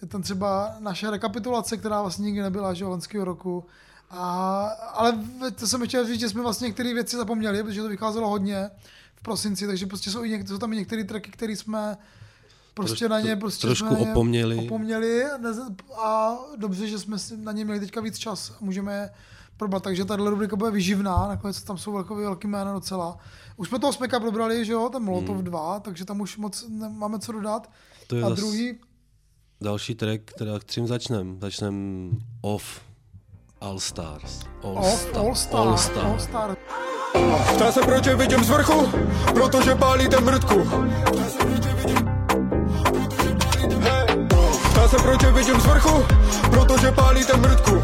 je tam třeba naše rekapitulace, která vlastně nikdy nebyla, že jo, loňského roku. A, ale to jsem chtěl říct, že jsme vlastně některé věci zapomněli, protože to vycházelo hodně prosinci, takže prostě jsou, i něk, jsou tam i některé tracky, které jsme prostě Troš- na ně prostě trošku jsme opomněli. opomněli a dobře, že jsme na ně měli teďka víc čas a můžeme je probrat, takže tahle rubrika bude vyživná, nakonec tam jsou velký, velký jména docela. Už jsme toho Smeka probrali, že jo, ten Molotov 2, takže tam už moc nemáme co dodat. Hmm. To je a druhý, další track, teda kterým začnem. Začnem Off All Stars. All, Off, Star- All Star, All Star. All Star. Ptá se proč je vidím z vrchu, protože pálíte mrtku. Ptá se proč je vidím z vrchu, protože pálíte mrtku.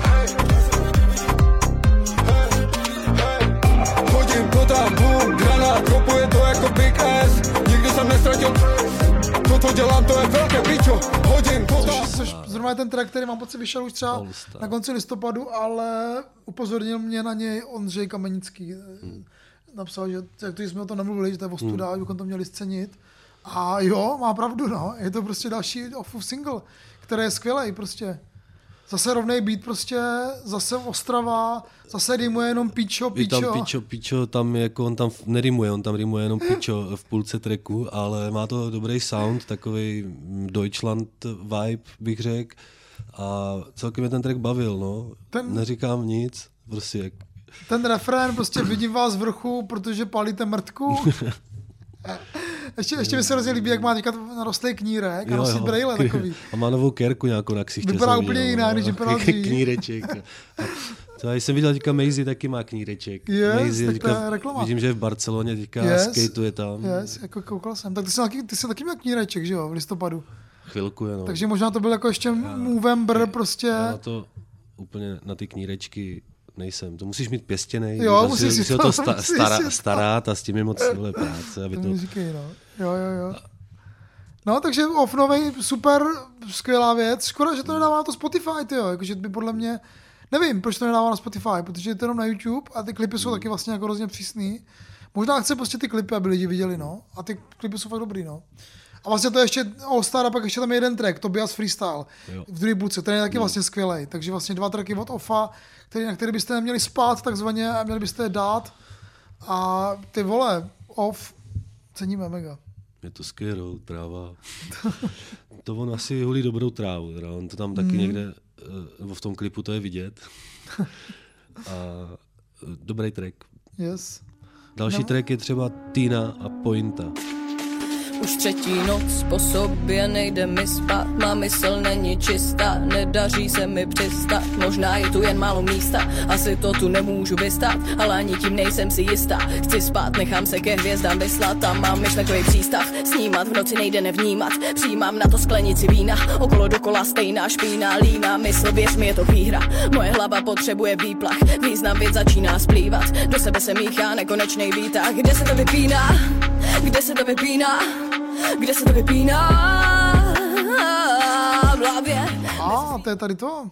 Hodím to tam, granát, kopuje to jako Big S. Nikdy jsem nestratil To, co dělám, to je velké pičo Hodím to Což zrovna je ten track, který mám pocit vyšel už třeba na konci listopadu, ale upozornil mě na něj Ondřej Kamenický. Hmm. Napsal, že jak to, jsme o tom nemluvili, že to je ostuda, že bychom to měli scenit. A jo, má pravdu, no. Je to prostě další offův single, který je skvělý prostě. Zase rovnej beat prostě, zase Ostrava, zase rýmuje jenom píčo, I tam píčo. pičo, pičo, tam jako on tam nerimuje, on tam rimuje jenom pičo v půlce tracku, ale má to dobrý sound, takový Deutschland vibe bych řekl. A celkem mě ten track bavil, no. Ten- Neříkám nic, prostě jak Ten refrén, prostě vidím vás z vrchu, protože palíte mrtku. ještě, ještě mi se hrozně líbí, jak má teďka narostlý knírek a nosí brejle takový. A má novou kerku nějakou na ksichtě. Vypadá úplně no. než vypadal dřív. Kníreček. To já jsem viděl, teďka Maisie taky má kníreček. Yes, Maisie teďka, reklama. vidím, že je v Barceloně teďka Yes. skateuje tam. Yes, jako koukal jsem. Tak ty jsi, taky, ty jsi taky měl kníreček, že jo, v listopadu. Chvilku jenom. Takže možná to byl jako ještě Movember prostě. Já to úplně na ty knírečky nejsem. To musíš mít pěstěnej. Jo, musíš, si musíš to- to sta, stará, si starat a s tím je moc vole práce, aby To to... říkej, no. Jo, jo, jo. No, takže off novej, super, skvělá věc. Škoda, že to nedává na to Spotify, ty jo. Jakože by podle mě, nevím, proč to nedává na Spotify, protože je to jenom na YouTube a ty klipy jsou taky vlastně jako hrozně přísný. Možná chce prostě ty klipy, aby lidi viděli, no. A ty klipy jsou fakt dobrý, no. A vlastně to je ještě All Star a pak ještě tam je jeden track, Tobias Freestyle, Jo. v druhé buce, ten je taky vlastně skvělý. Takže vlastně dva tracky od Offa, který, na který byste neměli spát takzvaně a měli byste je dát. A ty vole, Off, ceníme mega. Je to skvělou tráva. to on asi hulí dobrou trávu. Teda. On to tam taky Mhm. někde, eh, nebo v tom klipu to je vidět. a eh, dobrý track. Yes. Další No. track je třeba Tina a Pointa. Už třetí noc po sobě nejde mi spát, má mysl není čistá, nedaří se mi přistat, možná je tu jen málo místa, asi to tu nemůžu vystát, ale ani tím nejsem si jistá, chci spát, nechám se ke hvězdám vyslat a mám myšlenkový přístav, snímat v noci nejde nevnímat, přijímám na to sklenici vína, okolo dokola stejná špína, líná. Mysl, věř mi je to výhra, moje hlava potřebuje výplach, význam věc začíná splývat, do sebe se míchá nekonečný výtah, kde se to vypíná, kde se to vypíná, kde se to vypíná v hlavě. A, to je tady to.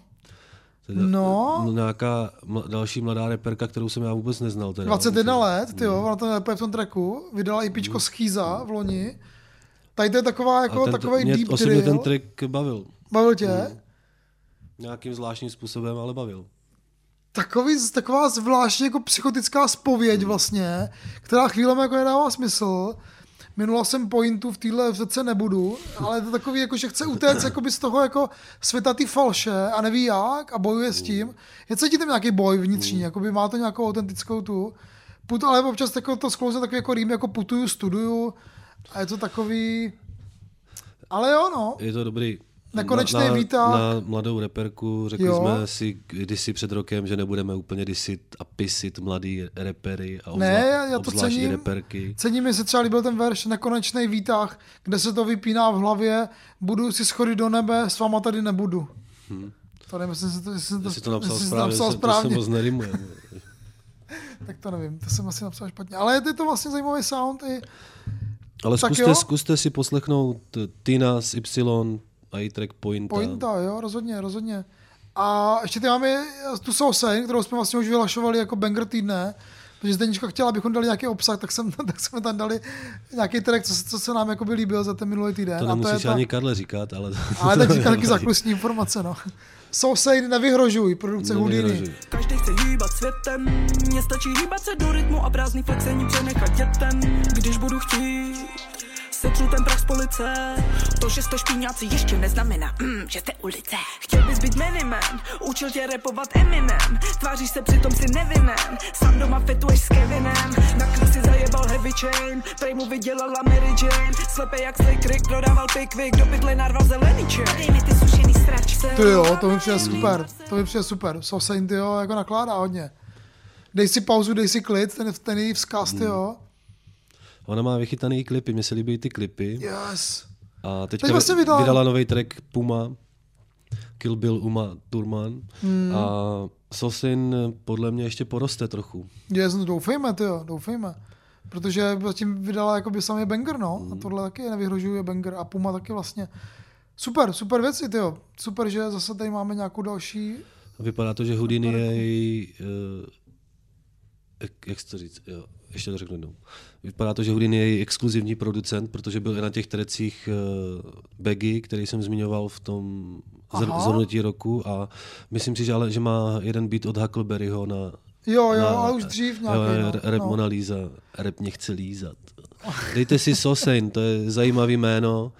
Teda, No. eh, Nějaká mla- další mladá reperka, kterou jsem já vůbec neznal. Teda. 21 let, ty jo, ona to je v tom tracku, vydala i píčko Schýza v loni. Tady to je taková, jako ten, takový mě deep osobně drill. ten track bavil. Bavil tě? Nějakým zvláštním způsobem, ale bavil. Takový, taková zvláštně jako psychotická spověď vlastně, která chvílemi jako nedává smysl. Minula jsem pointu v téhle řece nebudu, ale je to takový, jako, že chce utéct jakoby z toho jako světa ty falše a neví jak a bojuje s tím. Je cítit tam nějaký boj vnitřní, jakoby má to nějakou autentickou tu. Put, ale občas jako to sklouzne takový jako rým, jako putuju, studuju a je to takový... Ale jo, no. Je to dobrý. Nekonečný na, na, výtah. Na mladou reperku řekli Jo. jsme si kdysi před rokem, že nebudeme úplně disit a pisit mladý repery a Ne, já, já to cením. reperky. Cením, mi se třeba líbil ten verš Nekonečný výtah, kde se to vypíná v hlavě, budu si schodit do nebe, s váma tady nebudu. Hmm. To nevím, jestli, to, jestli, Jestli to napsal jestli správně, napsal to, správně. to se moc nerimuje. tak to nevím, to jsem asi napsal špatně. Ale je to vlastně zajímavý sound i Ale Tak zkuste, jo. zkuste si poslechnout Tina z Y a i track Pointa. pointa, jo, rozhodně, rozhodně. A ještě ty máme tu Sousane, kterou jsme vlastně už vyhlašovali jako banger týdne, protože Zdenička chtěla, abychom dali nějaký obsah, tak, jsem, tak jsme tam dali nějaký track, co, se- co se nám jako by líbil za ten minulý týden. To a to je nemusíš ta, ani Karle říkat, ale... ale tak říká taky zákulisní informace, no. Sousane, nevyhrožuj, produkce Houdini. Nevyhrožuj. Každý chce hýbat světem, mně stačí hýbat se do rytmu a prázdný flexení přenechat dětem, když budu chtít. Setřu ten prach z police. To, že jste špíňáci ještě neznamená mm, Že jste ulice. Chtěl bys být minimem Učil tě repovat Eminem. Tváříš se přitom si nevinen Sám doma fetuješ s Kevinem. Na klisi zajebal heavy chain Prej mu vydělala Mary Jane. Slepe jak Slick Rick Prodával pickwick Do pytle narval zelený chain? Dej mi ty sušený sračce. Ty jo, to mi přijde super, to mi přijde super. Sousane, ty jo, jako nakládá hodně. Dej si pauzu, dej si klid, ten, ten její vzkaz, ty jo. Ona má vychytaný i klipy, mně se líbí ty klipy. Yes. A teďka Teď vlastně vy- vydala- vydala nový track Puma. Kill Bill Uma Thurman Hmm. a Sosin podle mě ještě poroste trochu. Je, doufejme, ty jo, doufejme. Protože zatím vydala jakoby samý banger, no. A tohle taky nevyhrožuje banger. A Puma taky vlastně. Super, super věci, ty jo. Super, že zase tady máme nějakou další... Vypadá to, že Houdini je její, uh, jak, jak to říct, jo, ještě to řeknu jednou. Vypadá to, že Houdini je její exkluzivní producent, protože byl i na těch trecích uh, Baggy, který jsem zmiňoval v tom Aha. zhrnutí roku a myslím si, že, ale, že má jeden beat od Huckleberryho na, Jo, jo, na ale už dřív nějaký, jo, no, rap no. Mona Lisa, rap mě chce lízat. Dejte si Sosein, to je zajímavý jméno.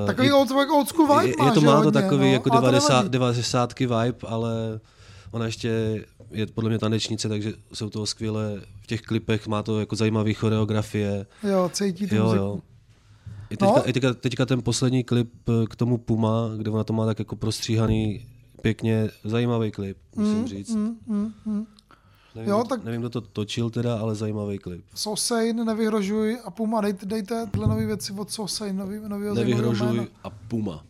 Uh, Takový je- old, old school vibe je, má, je to má to hodně, takový no, jako ale to 90, nevadí. 90 vibe, ale ona ještě je podle mě tanečnice, takže jsou to skvělé v těch klipech, má to jako zajímavý choreografie. Jo, cítí tu Jo, muziku. jo. I teďka, No. i teďka, teďka, ten poslední klip eh, k tomu Puma, kde ona to má tak jako prostříhaný pěkně, zajímavý klip, musím říct. Mm, mm, mm. Nevím, Jo, kdo- tak- nevím, kdo to točil teda, ale zajímavý klip. Sosein, nevyhrožuj a Puma, dejte, dejte tyhle nové věci od Sosein, nový, nový Nevyhrožuj a Puma.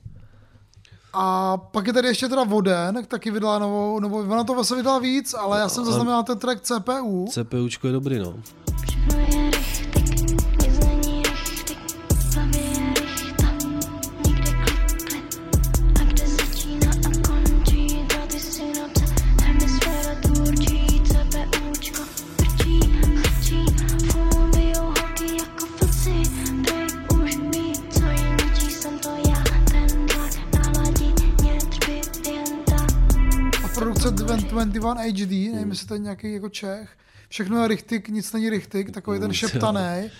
A pak je tady ještě teda Voden, taky vydala novou, novou ona to vlastně vydala víc, ale já jsem zaznamenal ten track CPU. CPUčko je dobrý, no. 21 HD, nevím, jestli to je nějaký jako Čech. Všechno je richtig, nic není richtig, takový ten šeptaný.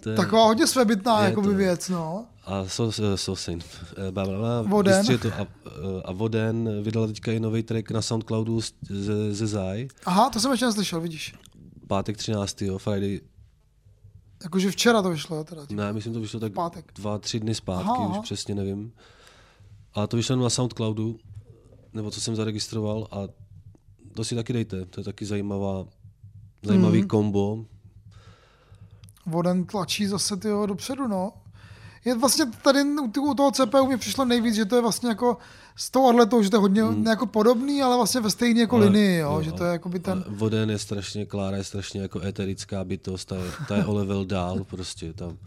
To je, Taková hodně svébytná Je jakoby to. věc, no. A so, eh, Sosin. Eh, Voden. To a, eh, a Voden vydal teďka i nový track na Soundcloudu ze, ze Zai. Aha, to jsem ještě neslyšel, vidíš. Pátek 13. Friday. Jakože včera to vyšlo, jo, teda. Ne, myslím, to vyšlo tak Pátek. dva, tři dny zpátky, Aha, aha, už přesně nevím. A to vyšlo na Soundcloudu, nebo co jsem zaregistroval a to si taky dejte, to je taky zajímavá, zajímavý mm. kombo. Voden tlačí zase tyho dopředu, no. Je vlastně tady u toho CPU mi přišlo nejvíc, že to je vlastně jako s tou atletou, že to je hodně hmm. jako podobný, ale vlastně ve stejné jako Ale- linii, jo, jo, že to je jakoby ten... Ale Voden je strašně, Klára je strašně jako eterická bytost, ta je, ta je o level dál prostě, tam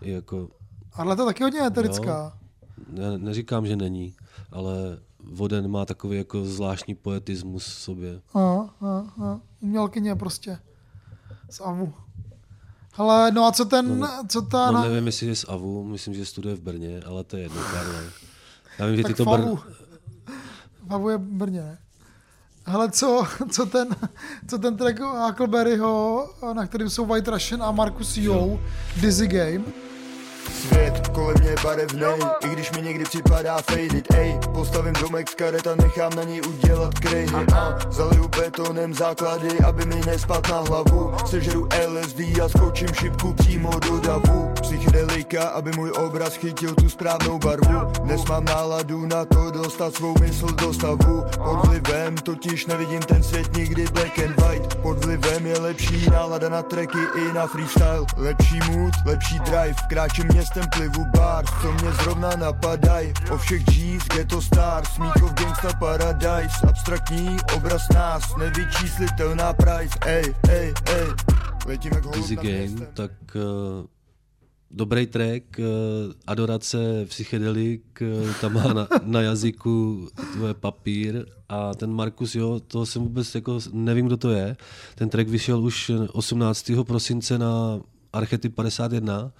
je jako, Atleta taky hodně eterická. ne, neříkám, že není, ale Voden má takový jako zvláštní poetismus v sobě. Aha, aha, aha. Umělkyně prostě. Z AVU. Ale no a co ten, No, co ta... No, nevím, jestli je z AVU, myslím, že studuje v Brně, ale to je jedno, Karle. Já vím, že ty to. AVU. V AVU je Brně, ne? Hele, co, co ten, co ten track Huckleberryho, na kterým jsou White Russian a Marcus Yo, Dizzy Game. Svět kolem mě je barevnej, i když mi někdy připadá faded Ej, postavím domek z karet a nechám na něj udělat krejhy A zaliju betonem základy, aby mi nespat na hlavu. Sežeru LSD a skočím šipku přímo do davu Psychedelika, aby můj obraz chytil tu správnou barvu. Dnes mám náladu na to dostat svou mysl do stavu. Pod vlivem totiž nevidím ten svět nikdy black and white. Pod vlivem je lepší nálada na tracky i na freestyle. Lepší mood, lepší drive, kráčím městem plivu bar Co mě zrovna napadaj, o všech G's, ghetto stars Smíchov gangsta paradise, abstraktní obraz nás Nevyčíslitelná price, ej, ej, ej. Letím jak městem. tak uh, dobrý track, uh, adorace psychedelik, uh, tam má na, na jazyku tvoje papír a ten Markus, jo, to jsem vůbec jako, nevím, kdo to je. Ten track vyšel už 18. prosince na Archetyp 51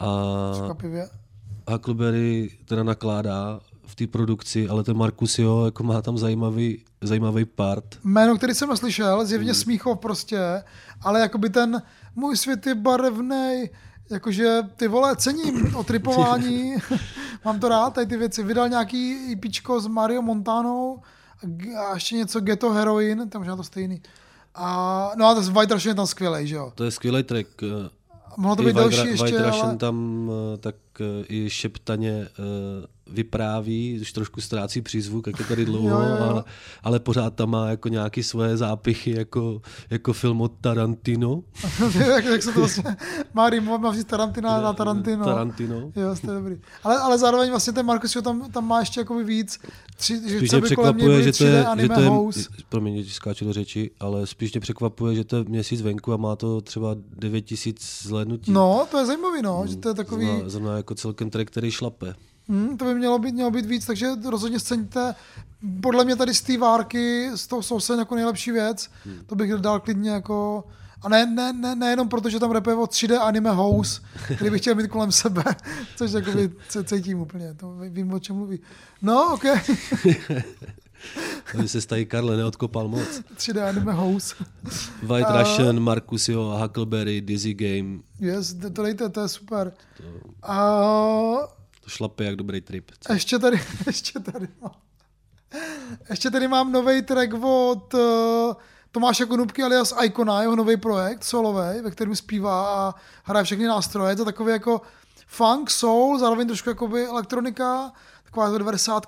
a. Huckleberry teda nakládá v té produkci, ale ten Markus, jo, jako má tam zajímavý, zajímavý part. Jméno, který jsem neslyšel, zjevně Hmm. Smíchov prostě, ale jakoby ten můj svět je barevnej, jakože ty vole, cením o tripování, mám to rád, tady ty věci. Vydal nějaký EPčko s Mario Montanou a ještě něco Ghetto Heroin, tam možná to stejný. A, no a ten White Russian je tam skvělej, že jo. To je skvělý track. Mohlo to být White, Ra- ještě, White Russian ale... tam eh, tak eh, i šeptaně eh, vypráví, už trošku ztrácí přízvuk, jak je tady dlouho, Jo, jo. Ale, ale pořád tam má jako nějaký svoje zápichy, jako, jako film od Tarantino. jak, jak se to vlastně má rýmovat, má říct Tarantina na Tarantino. Tarantino. Jo, to je dobrý. Ale, ale zároveň vlastně ten Marcus tam, tam má ještě jakoby víc, tři, že Spíš mě překvapuje, že to je, 3D že to je promiň, že skáču do řeči, ale spíš mě překvapuje, že to je měsíc venku a má to třeba 9000 zhlédnutí. No, to je zajímavý, no, že to je takový, Zrovna, zrovna jako celkem track, který šlape. hm, to by mělo být, mělo být víc, takže rozhodně sceňte. Podle mě tady z té várky, z toho sousen jako nejlepší věc, Hmm. to bych dal klidně jako a ne, ne, ne, nejenom proto, že tam rapuje o 3D anime house, který bych chtěl mít kolem sebe, což jakoby cítím úplně, to vím, o čem mluví. No, ok, Aby se tady Karle neodkopal moc. 3D anime house. White A- Russian, Marcusio, Huckleberry, Dizzy Game, Yes, to dejte, to je super. A to šlape jak dobrý trip. Co? ještě tady, ještě tady mám. Ještě tady mám nový track od uh, Tomáše Konupky alias Icona, jeho nový projekt solový, ve kterém zpívá a hraje všechny nástroje. Je to takový jako funk, soul, zároveň trošku jakoby elektronika, taková jako 90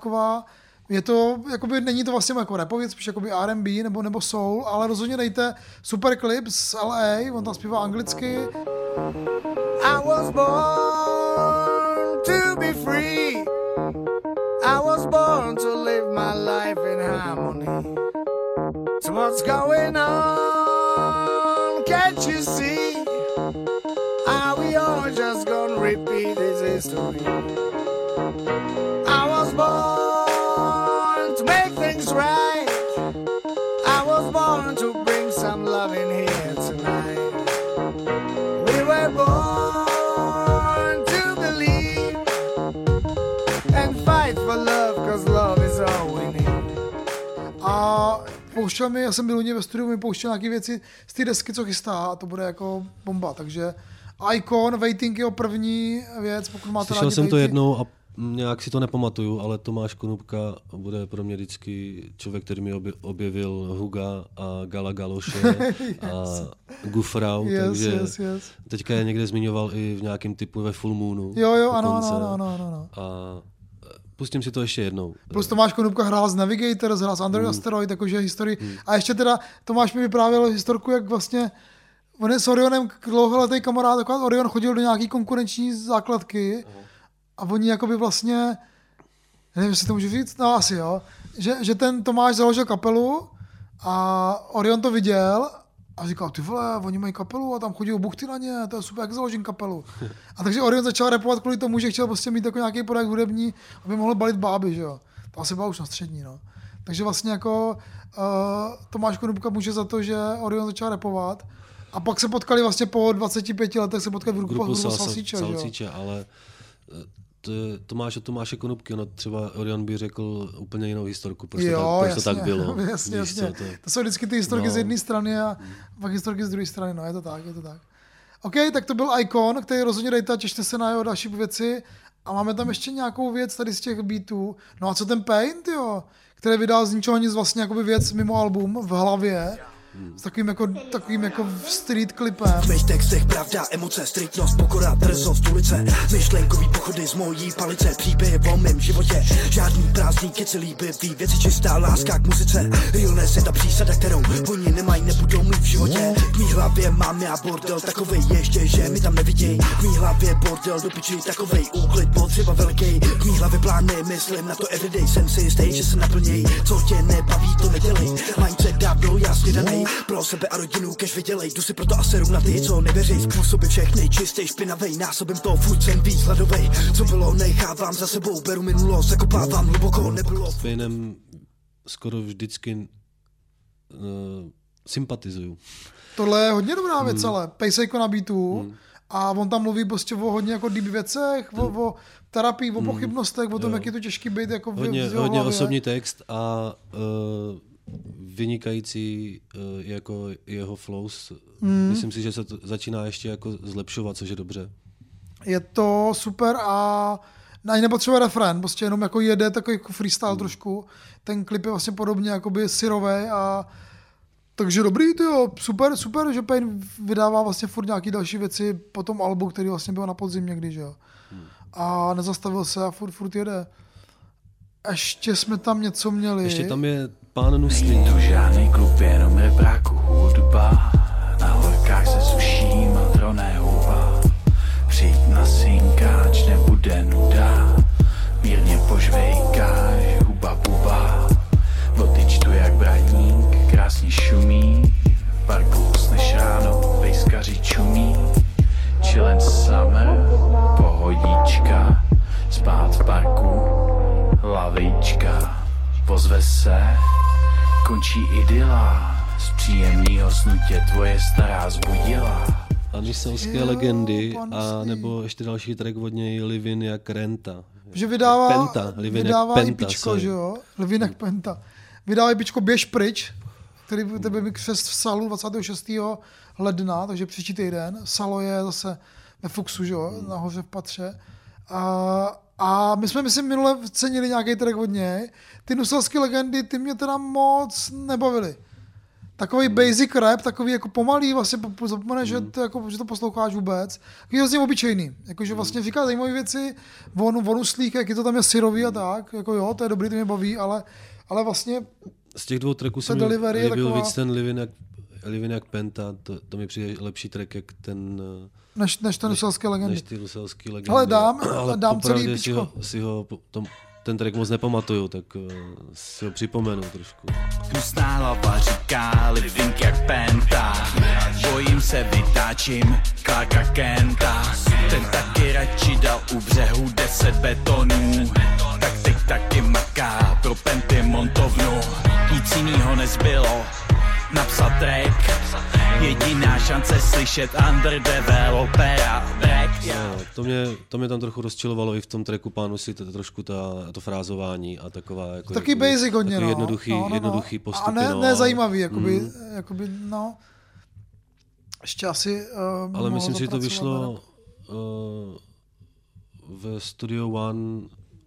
je to, jakoby, není to vlastně jako rapově, spíš jakoby R&B nebo, nebo soul, ale rozhodně dejte super klip z LA, on tam zpívá anglicky, I was born to be free. I was born to live my life in harmony. So what's going on? Can't you see? Are we all just gonna repeat this history? Pouštěl mi, já jsem byl u něj ve studiu, mi pouštěl nějaké věci z té desky, co chystá a to bude jako bomba, takže Icon, Waiting je jeho první věc, pokud máte Slyšel rádi jsem to Waiting. jednou a nějak si to nepamatuju, ale Tomáš Konupka bude pro mě vždycky člověk, který mi obje- objevil Huga a Gala Galoše a Gufrau, Yes, takže yes, yes. teďka je někde zmiňoval i v nějakém typu ve Full Moonu. Jo, jo, ano, ano, ano, ano, ano. A pustím si to ještě jednou. Plus Tomáš Konupka hrál z Navigator, hrál z Android Asteroid, jakože historii. A ještě teda Tomáš mi vyprávěl historku, jak vlastně on je s Orionem dlouholetý kamarád, akorát Orion chodil do nějaký konkurenční základky a oni jakoby vlastně, nevím, jestli to můžu říct, no asi jo, že, že ten Tomáš založil kapelu a Orion to viděl a říkal, ty vole, oni mají kapelu a tam chodí buchty na ně, to je super, jak založím kapelu. A takže Orion začal repovat kvůli tomu, že chtěl prostě mít jako nějaký projekt hudební, aby mohl balit báby, že jo. To asi byla už na střední, no. Takže vlastně jako uh, Tomáš Konupka může za to, že Orion začal repovat a pak se potkali vlastně po 25 letech se potkali v grupu, grupu ale e, to je Tomáš od Tomáše Konupky, no třeba Orion by řekl úplně jinou historku, proč, to, tak, proč to tak bylo. Jasně, Víš jasně. co, to, To jsou vždycky ty historky No. z jedné strany a pak historky z druhé strany, no je to tak, je to tak. OK, tak to byl Icon, který rozhodně dejte a těšte se na jeho další věci. A máme tam ještě nějakou věc tady z těch beatů. No a co ten Paint, jo? Který vydal z ničeho nic vlastně jakoby věc mimo album v hlavě. S takovým jako, takovým jako street klipem. V mých textech pravda, emoce, striktnost, pokora, drzost, ulice. Myšlenkový pochody z mojí palice. Příběhy o mém životě. Žádný prázdníky, celý líbivý Věci čistá láska k muzice. Realness je ta přísada, kterou oni nemají, nebudou mít v životě. V mý hlavě mám já bordel Takovej ještě, že mi tam neviděj. V mý hlavě bordel do piči Takovej úklid potřeba velký V mý hlavě plány, myslím na to everyday. Jsem si jistý, že se naplněj. Co tě nebaví, to nedělej. Mindset dávno jasně danej Pro sebe a rodinu cash vydělej Jdu si proto a seru na ty, co nevěří Způsoby všechny čistý, špinavej Násobem to furt jsem víc hladovej Co bylo, nechávám za sebou Beru minulost, zakopávám hluboko Nebylo s Painem skoro vždycky uh, sympatizuju. Tohle je hodně dobrá věc, Hmm. ale Pejsejko na beatu. A on tam mluví prostě o hodně jako deep věcech, o, o terapii, o pochybnostech, o tom, Hmm. Jo. jak je to těžký být jako v, Hodně, v hodně osobní text a uh, vynikající uh, jako jeho flows. Mm. Myslím si, že se to začíná ještě jako zlepšovat, což je dobře. Je to super a ani nepotřebuje refrén, prostě jenom jako jede takový jako freestyle Hmm. trošku. Ten klip je vlastně podobně jakoby syrovej a takže dobrý, ty jo, super, super, že Pain vydává vlastně furt nějaký další věci po tom albu, který vlastně byl na podzim někdy, že jo. Hmm. A nezastavil se a furt, furt jede. Ještě jsme tam něco měli. Ještě tam je pán Nuslí. Není to žádný klub, jenom repráku hudba. Na horkách se suším a troné hůba. Přijď na synkáč, nebude nuda. Mírně požvejkáš, huba buba. Vodyč tu jak braník, krásně šumí. Parku usneš ráno, pejskaři čumí. Chillen summer, pohodička. Spát v parku, lavička. Pozve se, končí idyla. Z příjemného snu tě tvoje stará zbudila. Aniselské legendy a nebo ještě další track od něj Livin jak Renta. Že vydává, Penta, Livin vydává jak i Penta, pičko, sorry. že jo? Livinek Penta. Vydává i pičko Běž pryč, který by tebe mi křest v Salu 26. ledna, takže příští týden. Salo je zase ve Fuxu, že jo? Nahoře v Patře. A, a my jsme, myslím, minule cenili nějaký track od něj. Ty nuselské legendy, ty mě teda moc nebavily. Takový basic rap, takový jako pomalý, vlastně po- po- zapomeneš, že, to, jako, že to posloucháš vůbec. Takový hrozně obyčejný. Jakože vlastně říká zajímavé věci, on, on uslík, jak je to tam je syrový a tak, jako jo, to je dobrý, to mě baví, ale, ale vlastně Z těch dvou tracků se mi líbil taková- víc ten Livin jak, Livin jak Penta, to, to mi přijde lepší track jak ten... než, než ten nuselské legendy. Než ty nuselský legendy. Hele, dám- Ale dám celý popravdě si ho, pičko. si ho tom, ten track moc nepamatuju, tak uh, si ho připomenu trošku. Tlustá hlava říká living jak penta Bojím se, vytáčím Clarka Kenta Ten taky radši dal u břehu 10 betonů Tak teď taky maká pro penty montovnu Nic jinýho nezbylo Napsat track Jediná šance slyšet underdevelopera Back No, to, mě, to mě tam trochu rozčilovalo i v tom tracku pánu si to, trošku ta, to frázování a taková jako Taky jakoby- basic hodně, takový no. jednoduchý, no, no, no. jednoduchý postupy. A ne, no, ne zajímavý, jakoby, Mm. jakoby, no. Ještě asi... Uh, Ale myslím si, že to vyšlo uh, v Studio One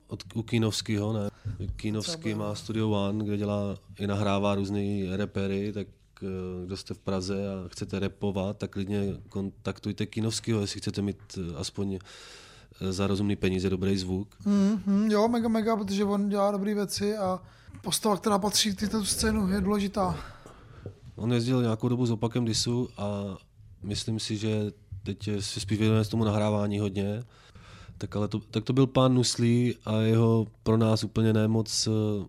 od, u Kínovského, ne? Kínovský má Studio One, kde dělá i nahrává různý repery, tak uh, kdo jste v Praze a chcete repovat, tak klidně kontaktujte Kínovského, jestli chcete mít uh, aspoň uh, za rozumný peníze dobrý zvuk. Mm, mm, jo, mega, mega, protože on dělá dobré věci a postava, která patří k této scénu, je důležitá. On jezdil nějakou dobu s opakem Disu a myslím si, že teď se spíš věnuje tomu nahrávání hodně. Tak, ale to, tak to byl pán Nuslí a jeho pro nás úplně nemoc eh,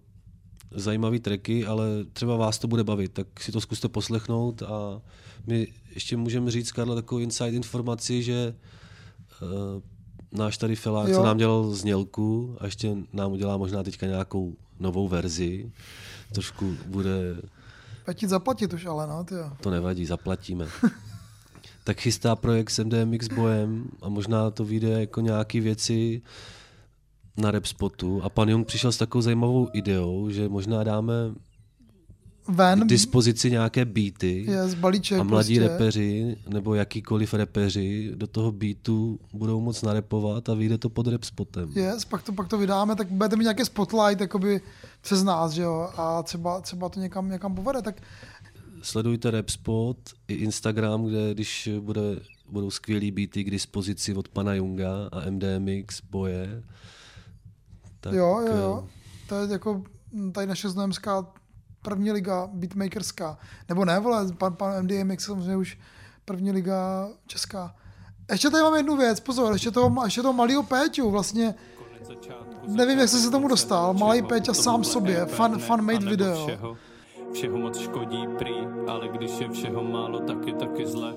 zajímavý tracky, ale třeba vás to bude bavit, tak si to zkuste poslechnout a my ještě můžeme říct, Karla, takovou inside informaci, že uh, náš tady Felák, Jo. co nám dělal znělku a ještě nám udělá možná teďka nějakou novou verzi, trošku bude Pět zaplatit už, ale no, ty jo. to nevadí, zaplatíme. tak chystá projekt s MDMX bojem a možná to vyjde jako nějaký věci na rap spotu. A pan Jung přišel s takovou zajímavou ideou, že možná dáme Ven, k dispozici nějaké beaty z balíček a mladí prostě. repeři nebo jakýkoliv repeři do toho beatu budou moc narepovat a vyjde to pod rap spotem. Yes, pak to, pak to vydáme, tak budete mít nějaký spotlight jakoby přes nás, že jo, a třeba, třeba to někam, někam povede, tak Sledujte Rapspot i Instagram, kde když bude, budou skvělý beaty k dispozici od pana Junga a MDMX boje. Tak, jo, jo, jo. eh, To je jako hm, tady naše znojemská první liga beatmakerská. Nebo ne, vole, pan, pan MDMX samozřejmě už první liga česká. Ještě tady mám jednu věc, pozor, ještě toho, ještě toho malého Péťu, vlastně nevím, jak jsi se tomu dostal, malý Péťa sám sobě, fan, fan made video. Všeho, všeho moc škodí prý, ale když je všeho málo, tak je taky zle.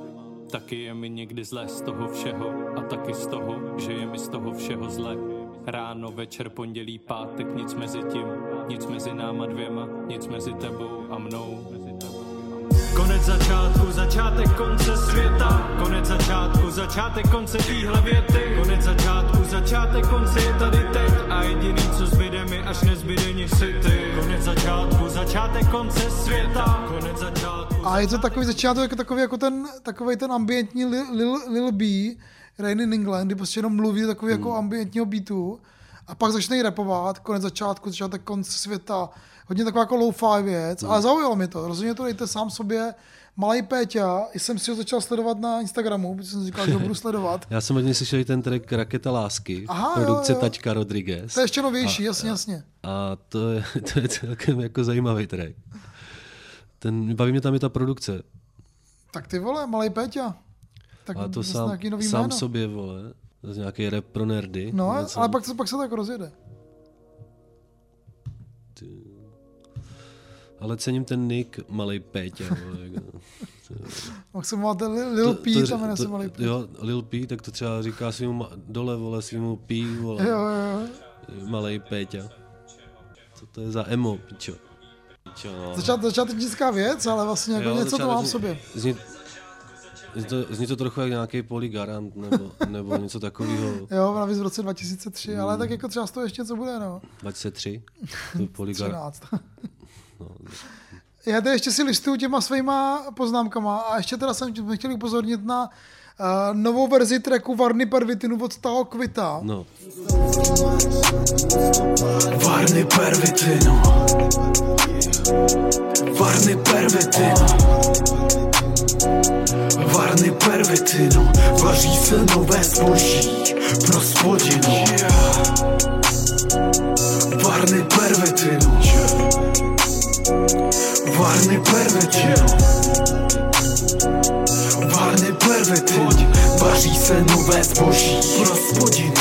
Taky je mi někdy zle z toho všeho a taky z toho, že je mi z toho všeho zle. Ráno, večer, pondělí, pátek, nic mezi tím, nic mezi náma dvěma, nic mezi tebou a mnou. Konec začátku, začátek konce světa. Konec začátku, začátek konce týhle věty. Konec začátku, začátek konce je tady teď. A jediný co zbyde mi, až nezbyde nic si ty. Konec začátku, začátek konce světa. Konec začátku A je to takový začátek, jako takový, jako ten, takový ten ambientní Lil, Lil, Lil B, Rain in England, kdy prostě jenom mluví takový jako ambientního beatu. a pak začne jí rapovat, konec začátku, začátek konce světa, hodně taková jako low-fi věc, ale zaujalo mi to, rozhodně to dejte sám sobě, Malý Péťa, jsem si ho začal sledovat na Instagramu, protože jsem říkal, že ho budu sledovat. Já jsem od něj slyšel i ten track Raketa lásky, Aha, produkce jo, jo. Taťka Rodriguez. To je ještě novější, A- jasně, jasně. A to je, to je celkem jako zajímavý track. Ten, baví mě tam i ta produkce. Tak ty vole, Malý Péťa. Tak a to sám, nějaký nový sám jméno. sobě, vole. Zase nějaký rap pro nerdy. No, Něco. ale pak, to- pak se to jako rozjede ale cením ten nick Malý Péťa. Jak se máte Lil P, to, tam se Malý Jo, Lil P, tak to třeba říká svým dole, vole, svým P, vole. Jo, jo. Malý Péťa. Co to je za emo, pičo? pičo no. Začát, začátečnická věc, ale vlastně jako jo, něco to mám v sobě. Zní, Zní to, zní to trochu jak nějaký poligarant nebo, nebo něco takového. jo, navíc v roce 2003, hmm. ale tak hmm. jako třeba z toho ještě co bude, no. 2003? Poligar... 13. No. Já tady ještě si listuju těma svýma poznámkama a ještě teda jsem chtěl upozornit na uh, novou verzi tracku Varny Pervitinu od Tao Kvita. No. Varny Pervitinu Varny Pervitinu Varny pervitinu Vaří se nové zboží Pro spodinu Varny pervitinu Varny pervitino Varny pervitino Vaří se nové zboží pro spodinu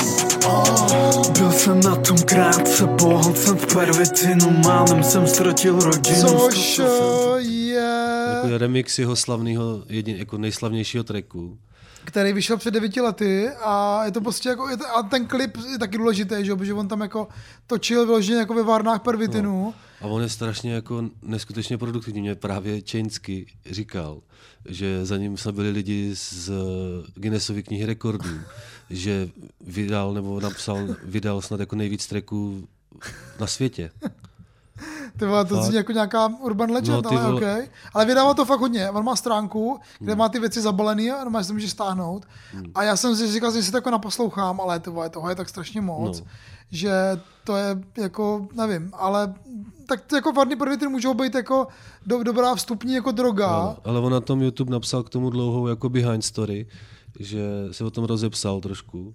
byl jsem na tom krátce, pohlcen v pervitinu, málem jsem ztratil rodinu. Což je, Jako remix jeho slavného, jedin, jako nejslavnějšího tracku. který vyšel před devíti lety a je to prostě jako, je to, a ten klip je taky důležitý, že protože on tam jako točil vyloženě jako ve Varnách Pervitinu. No. A on je strašně jako neskutečně produktivní. Mě právě Čejnsky říkal, že za ním jsme byli lidi z Guinnessovy knihy rekordů, že vydal nebo napsal, vydal snad jako nejvíc tracků na světě. Ty vole, to zní jako nějaká urban legend, No, ale vole. okay. Ale vydává to fakt hodně. On má stránku, kde Hmm. má ty věci zabalený a normálně si to může stáhnout. A já jsem si říkal, že si to jako naposlouchám, ale ty vole, toho je tak strašně moc, No. že to je jako, nevím, ale tak to jako varný prvitry můžou být jako do, dobrá vstupní jako droga. Ale, ale on na tom YouTube napsal k tomu dlouhou jako behind story, že se o tom rozepsal trošku.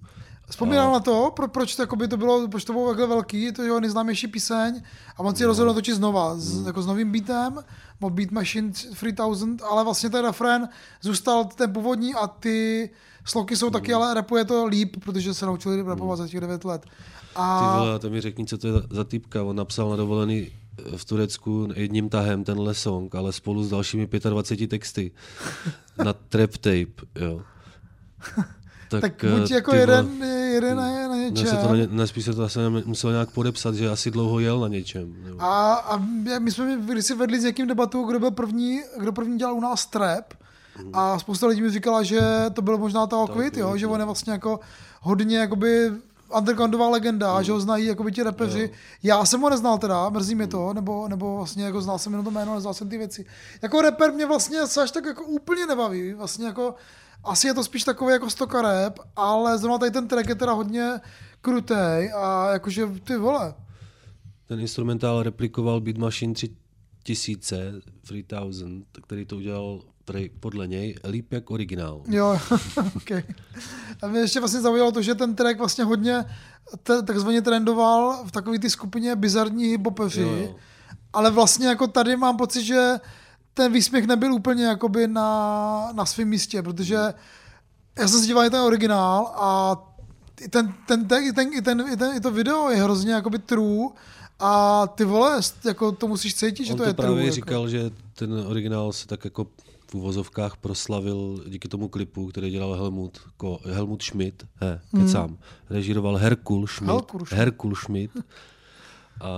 Vzpomínám na to, pro, proč to, jakoby to bylo, proč to bylo takhle velký, to je jeho nejznámější píseň a on si No. rozhodl točit znova, s, Hmm. jako s novým beatem, od Beat Machine 3000, ale vlastně ten refrén zůstal ten původní a ty sloky jsou taky, Hmm. ale rapuje to líp, protože se naučili rapovat za těch 9 let. Ty A vole, to mi řekni, co to je za- typka. On napsal na dovolený v Turecku jedním tahem tenhle song, ale spolu s dalšími 25 texty na trap tape, jo. tak, tak eh, buď jako ty vole, jeden, jeden na, na ne, něčem. se to na ně, ne, spíš se to asi musel nějak podepsat, že asi dlouho jel na něčem. Nebo. A, a my jsme když si vedli s někým debatu, kdo byl první, kdo první dělal u nás trap. A spousta lidí mi říkala, že to byl možná ta Quid, jo, že on je vlastně jako hodně jakoby undergroundová legenda, že ho znají jakoby ti rapeři. Já jsem ho neznal teda, mrzí mě to, nebo, nebo vlastně jako znal jsem jenom to jméno, neznal jsem ty věci. Jako rapper mě vlastně se až tak jako úplně nebaví, vlastně jako asi je to spíš takový jako stoka rap, ale zrovna tady ten track je teda hodně krutej a jakože ty vole, Ten instrumentál replikoval Beat Machine 3000, 3000, který to udělal prej, podle něj líp jak originál. Jo, ok. A mě ještě vlastně zaujalo to, že ten track vlastně hodně te, takzvaně trendoval v takové ty skupině bizarní jo. ale vlastně jako tady mám pocit, že ten výsměch nebyl úplně jakoby na, na svém místě, protože já jsem se díval na ten originál a i ten, ten, ten, i, ten, i, ten, i, ten, i to video je hrozně jakoby true a ty vole, jako to musíš cítit, že On to, to je právě true. Jako. říkal, že ten originál se tak jako v uvozovkách proslavil díky tomu klipu, který dělal Helmut, ko, Helmut Schmidt, he, Hmm. kecám, režíroval Herkul Schmidt, Herkul Schmidt. Herkul Schmidt a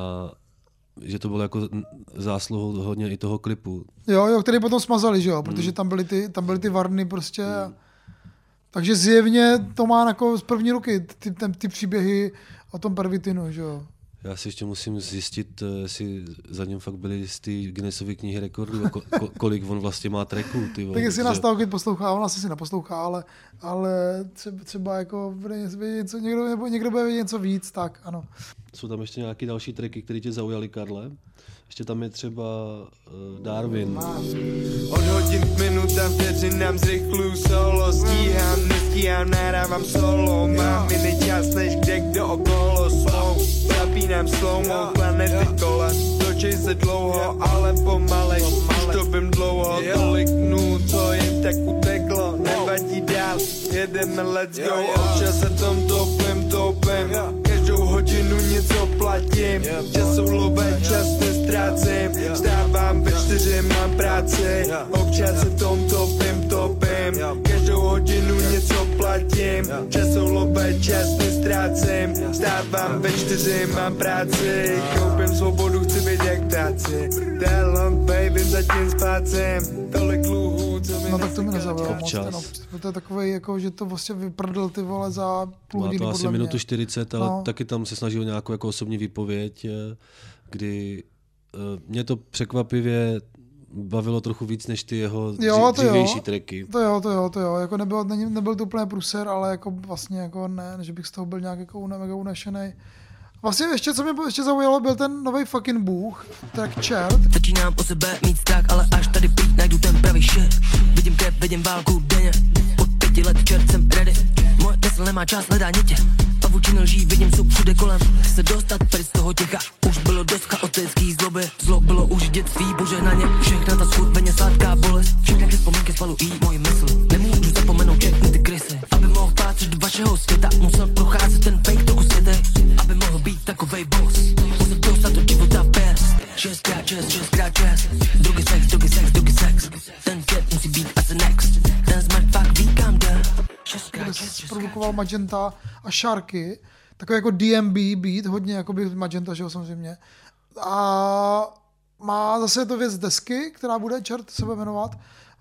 že to bylo jako zásluhou hodně i toho klipu. Jo, jo, který potom smazali, že jo, Hmm. protože tam byly ty, tam byly ty varny prostě. Takže zjevně to má jako z první ruky ty, ty, ty příběhy o tom pervitinu, že jo. Já si ještě musím zjistit, eh, jestli za ním fakt byly z té Guinnessovy knihy rekordů, a ko, ko, kolik on vlastně má tracků. Ty vole, Tak jestli protože- nás Stalkit poslouchá, on asi si neposlouchá, ale, ale třeba, třeba jako bude něco, něco, někdo, nebo někdo bude vědět něco víc, tak ano. Jsou tam ještě nějaké další tracky, které tě zaujaly, Karle? Ještě tam je třeba uh, Darwin. Od hodin k minutám, vteřinám zrychluju solo Stíhám, nestíhám, nahrávám solo. Mám jiný čas, než kde kdo okolo. Svou Zapínám slow planety kole Točej se dlouho, ale pomalej Už to vím dlouho, tolik dnů, co jen tak uteklo Nevadí dál, jedeme, let's go. Občas se tom topím, topím Hodinu něco platím Časou lové, čas nestrácím Vstávám ve čtyři, mám práci Občas se tom topím, topím. Každou hodinu něco platím Časou lové, čas nestrácím Vstávám ve čtyři, mám práci Koupím svobodu, chci být jak ptáci That long baby, zatím spácím Tolik luhů, co mi No tak to mi nezaujalo moc. Op- to je takový, jako, že to vlastně vyprdl ty vole za půl Má hodiny to asi podle minutu mě. 40, ale No. taky tam se snažil nějakou jako osobní výpověď, eh, kdy eh, mě to překvapivě bavilo trochu víc než ty jeho dři- Jo, to dřívější jo. tracky. To jo, to jo, to jo. Jako nebyl, nebyl to úplně pruser, ale jako vlastně jako ne, že bych z toho byl nějak jako mega unešený. Vlastně ještě, co mě ještě zaujalo, byl ten nový fucking bůh, track Chert. Začínám o sebe mít strach, ale až tady prý najdu ten pravý shit. Vidím krev, vidím válku denně. Od pěti let čert jsem ready. Moje mysl nemá čas, hledá nitě Pavučiny lží, vidím jsou všude kolem. Se dostat pryč z toho těcha Už bylo dost chaotický zloby. Zlo bylo už dětství, bože na ně. Všechna ta schudveně sladká bolest. Všechny ty vzpomínky spalují moji mysl. Nemůžu zapomenout všechny krysy Aby mohl patřit do vašeho světa Musel procházet ten fake trochu světej Aby mohl být takovej boss. Musel dostat do života pest Šestkrát šest, šestkrát šest. Druhý sex, druhý sex, druhý sex. Ten svět musí být asi next. Ten smrt fakt ví kam jde. Produkoval Magenta a Sharky, takový jako DMB beat, hodně jako by Magenta, že jo, samozřejmě. A má zase to věc desky, která bude, čert se bude jmenovat,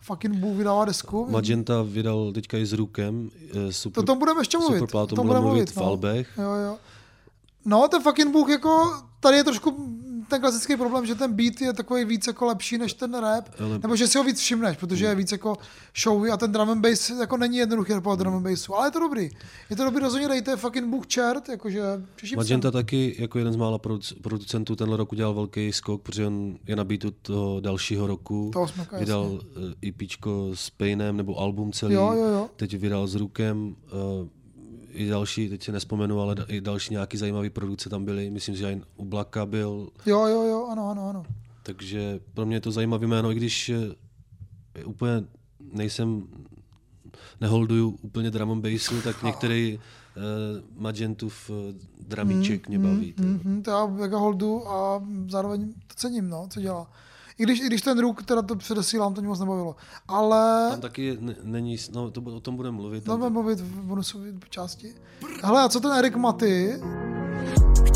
fucking Boo vydává desku. Magenta vydal teďka i s Rukem. eh, Super, To tom budeme ještě mluvit. Superplá, o tom tom budeme mluvit v no. Albech. Jo, jo. No, ten fucking Bůh jako, tady je trošku ten klasický problém, že ten beat je takový víc jako lepší než ten rap, Ale- nebo že si ho víc všimneš, protože je víc jako showy a ten drum and bass jako není jednoduchý rapovat drum and bassu, ale je to dobrý. Je to dobrý, rozhodně dejte fucking Bůh čert, jakože Magenta taky jako jeden z mála produc- producentů tenhle rok udělal velký skok, protože on je na beatu toho dalšího roku. Toho smoka, vydal eh, EPčko s Painem, nebo album celý. Jo, jo, jo. Teď vydal s Rukem. eh, i další, teď si nespomenu, ale i další nějaký zajímavý produkce tam byly. Myslím, že i u Blacka byl, Jo, jo, jo, ano, ano, ano. takže pro mě je to zajímavé jméno, i když eh, úplně nejsem, neholduju úplně drum and bassu, tak některý uh, Magentův uh, dramíček mě baví. Mm, mm, to já mega holdu a zároveň to cením, no, co dělá. I když, I když ten ruk, teda to předesílám, to mě moc nebavilo. Ale Tam taky ne, není, no to, o tom budeme mluvit. to budeme mluvit v bonusové části. Hele, a co ten Erik Maty?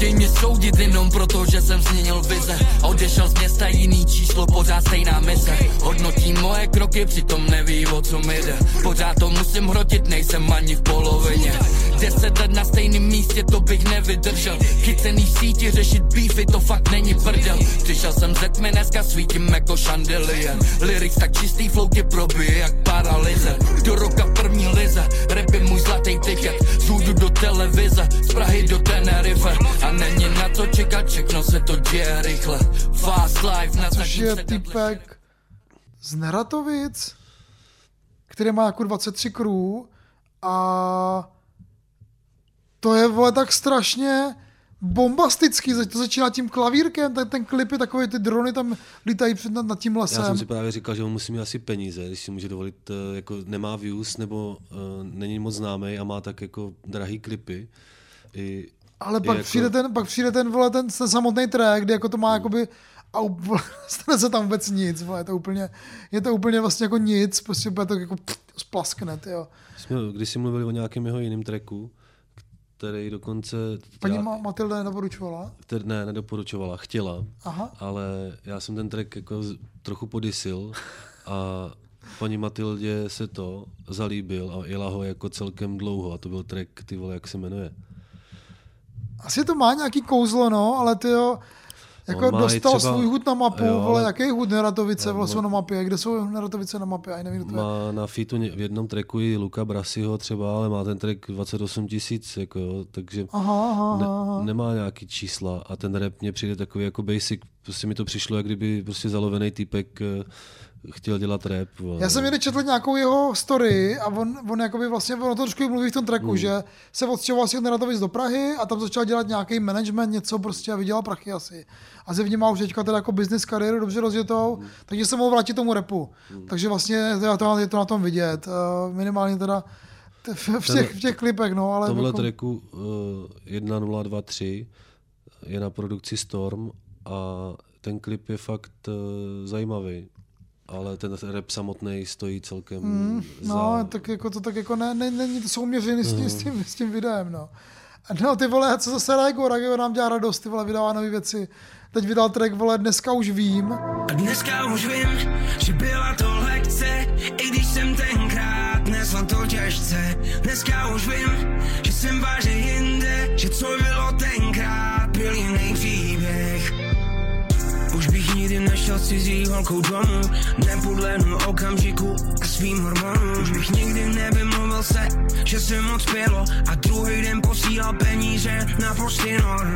Chtěj mě soudit jenom proto, že jsem změnil vize. Odešel z města jiný číslo, pořád stejná mise. Hodnotí moje kroky, přitom neví o co mi jde. Pořád to musím hrotit, nejsem ani v polovině. Deset let na stejném místě, to bych nevydržel. Chycený v síti, řešit beefy, to fakt není prdel. Přišel jsem ze tmy, dneska svítím jako šandelier Lyrics tak čistý, flow probije jak paralyze Do roka první lize, rap je můj zlatý tiket. Zůjdu do televize, z Prahy do Tenerife. A není na co čekat, všechno se to děje rychle Fast life, na Což je typek z Neratovic, který má jako 23 crew a to je vole tak strašně bombastický, to začíná tím klavírkem, ten, ten klip je takový, ty drony tam lítají před nad, nad tím lesem. Já jsem si právě říkal, že on musí mít asi peníze, když si může dovolit, eh, jako nemá views nebo uh, není moc známý a má tak jako drahý klipy. I, Ale pak, jako, přijde ten, pak přijde ten, vole, ten, ten samotný track, kdy jako to má jakoby a úplně, stane se tam vůbec nic, vole, je to úplně, je to úplně vlastně jako nic, prostě bude to jako pff, splaskne, jo. Jsme, když si mluvili o nějakém jeho jiném tracku, který dokonce... Paní já- Ma- Matilda nedoporučovala? Který, ne, nedoporučovala, chtěla, Aha. ale já jsem ten track jako trochu podysil a paní Matildě se to zalíbil a jela ho jako celkem dlouho a to byl track, ty vole, jak se jmenuje. Asi to má nějaký kouzlo, no, ale ty jo, jako On dostal třeba- svůj hud na mapu, Jo, vole, ale- jaký hud Neratovice No, no. na mapě, kde jsou Neratovice na mapě, já nevím, kdo to je. Má na featu ně- v jednom tracku i Luka Brasiho třeba, ale má ten track 28 tisíc, jako, jo, takže Aha, aha, ne, aha. nemá nějaký čísla a ten rap mně přijde takový jako basic, prostě mi to přišlo, jak kdyby prostě zalovený týpek eh, chtěl dělat rap. vole. Já jsem někdy četl nějakou jeho story a on, on jakoby vlastně, on o to trošku mluví v tom tracku, Hmm. že se odstěhoval těch Neratovic do Prahy a tam začal dělat nějaký management, něco prostě a vydělal prachy asi. A se vnímal už teďka teda jako business kariéru dobře rozjetou, Hmm. takže se mohl vrátit tomu repu. Takže vlastně teda to, je to na tom vidět. Uh, minimálně teda v, těch, v těch klipech, no, ale tomhle jako, tracku uh, 1023 je na produkci Storm a ten klip je fakt uh, zajímavý. Ale ten rap samotný stojí celkem Mm, za... no, tak jako to tak jako ne, ne, není to souměřený s tím, No. s, tím, s tím videem, no. A No ty vole, co zase Raigo, Raigo nám dělá radost, ty vole, vydává nové věci. Teď vydal track, vole, dneska už vím. A dneska už vím, že byla to lekce, i když jsem tenkrát nesl to těžce. Dneska už vím, že jsem vážně cizí holkou domů, nepodlehnu okamžiku a svým hormonům. Už bych nikdy nevymluvil se, že se moc pělo a druhý den posílal peníze na postinor.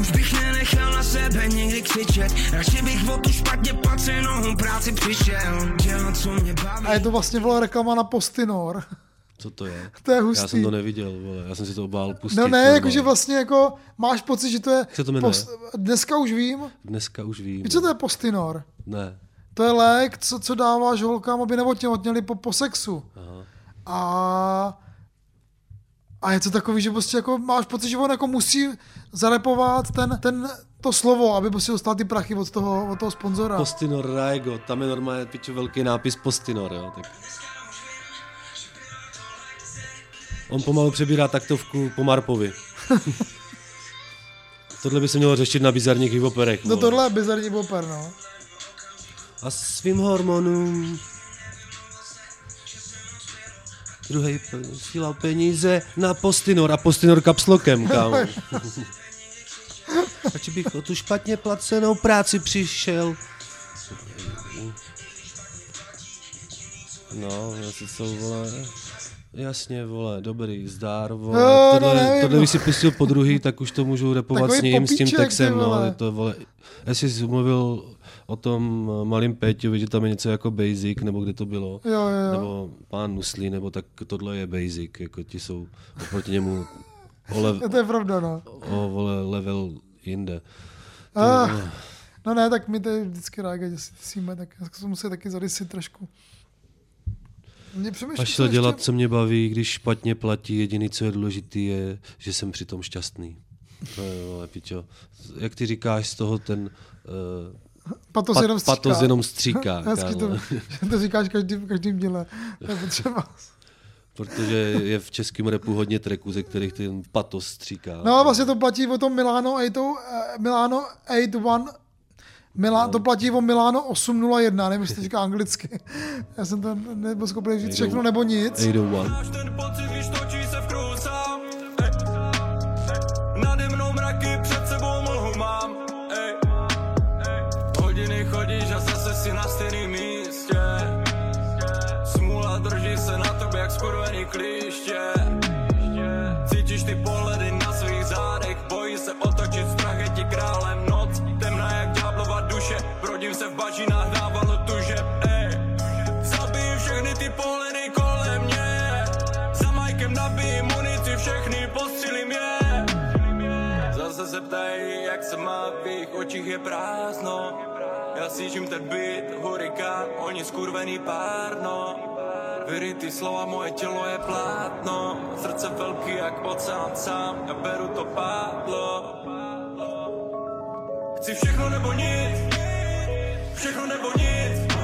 Už bych nenechal na sebe nikdy křičet, radši bych o tu špatně placenou práci přišel. Dělat, co mě baví. A je to vlastně, vole, reklama na Postinor. Co to je? To je hustý. Já jsem to neviděl, vole. já jsem si to obál pustit. No ne, jakože vlastně jako máš pocit, že to je... Se to jmenuje? Dneska už vím. Dneska už vím. Víš, co to je Postinor? Ne. To je lék, co, co dáváš holkám, aby neotěhotněli po, po sexu. Aha. A, a je to takový, že prostě jako máš pocit, že on jako musí zarepovat ten, ten, to slovo, aby prostě dostal ty prachy od toho, od toho sponzora. Postinor Raigo, tam je normálně pičo velký nápis Postinor, jo, tak. On pomalu přebírá taktovku po Marpovi. Tohle by se mělo řešit na bizarních hipoperech. No tohle je bizarní boper, no. A svým hormonům druhý posílal peníze na Postinor a Postinor kapslokem, kámo. Radši bych o tu špatně placenou práci přišel. No, to jsou, vole, jasně, vole, dobrý, zdár, vole. No, no, tohle, nevím, tohle no. si pustil po druhý, tak už to můžu repovat Takový s ním, s tím popíček, textem, no, je to, vole, jestli jsi mluvil o tom eh, malým Péťovi, že tam je něco jako basic, nebo kde to bylo, Jo, jo, nebo pán Nuslí, nebo tak tohle je basic, jako ti jsou oproti němu o, lev, To je pravda, no. o vole, level jinde. To, Ah, no ne, tak my tady vždycky rága děsíme, tak já se musí taky zarysit trošku. Mě přemýšlím, A co šel ještě- dělat, co mě baví, když špatně platí, jediný, co je důležitý, je, že jsem přitom šťastný. To je, vole, pičo. Jak ty říkáš z toho ten... Uh, Patos jenom stříká. Patos jenom stříká. Hezky to, to říkáš každý, v každém díle. To je potřeba. Protože je v českém repu hodně tracků, ze kterých ten patos stříká. No a vlastně to platí o tom Milano 8, eh, Milano 81, Milá, to platí o Milano 801, nevím, jestli to říká anglicky. Já jsem to nebyl schopný říct všechno nebo nic. 801. ten pocit, když točí se v kruhu sám ej. Nade mnou mraky, před sebou mlhu mám ej. Hodiny chodíš a zase si na stejným místě Smůla drží se na tobě jak skurvený klíště se ptají, jak se má v jejich očích je prázdno. Já sížím ten byt, hurikán, oni skurvený párno. Vyrytý slova, moje tělo je plátno. Srdce velký jak oceán sám, já beru to pádlo. Chci všechno nebo nic, všechno nebo nic.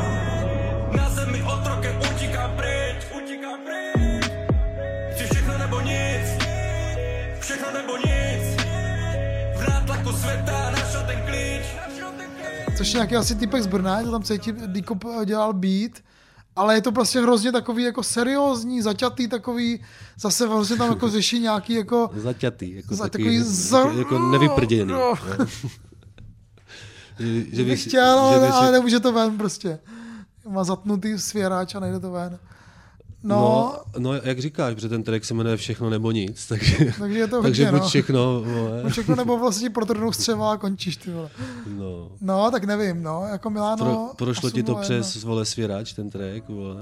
Na zemi otrokem utíkám pryč, utíkám pryč. Chci všechno nebo nic, všechno nebo nic V nátlaku světa našel ten klíč Což je nějaký asi typek z Brna, to tam cítím, Dikop dělal beat ale je to prostě hrozně takový jako seriózní, zaťatý takový, zase hrozně tam jako řeší nějaký jako... Zaťatý, jako Za- takový, takový za- jako, nevyprděný. No. že, že bych chtěl, ale, vy si- ale nemůže to ven prostě. Má zatnutý svěráč a nejde to ven. No, no, no, jak říkáš, protože ten track se jmenuje Všechno nebo nic, takže, Takže je to takže hodně, buď no. všechno, vole. všechno nebo vlastně protrhnou střeva a končíš, ty vole. No. No, tak nevím, no, jako Miláno... Pro, prošlo ti to 801. přes vole svěrač, ten track, vole.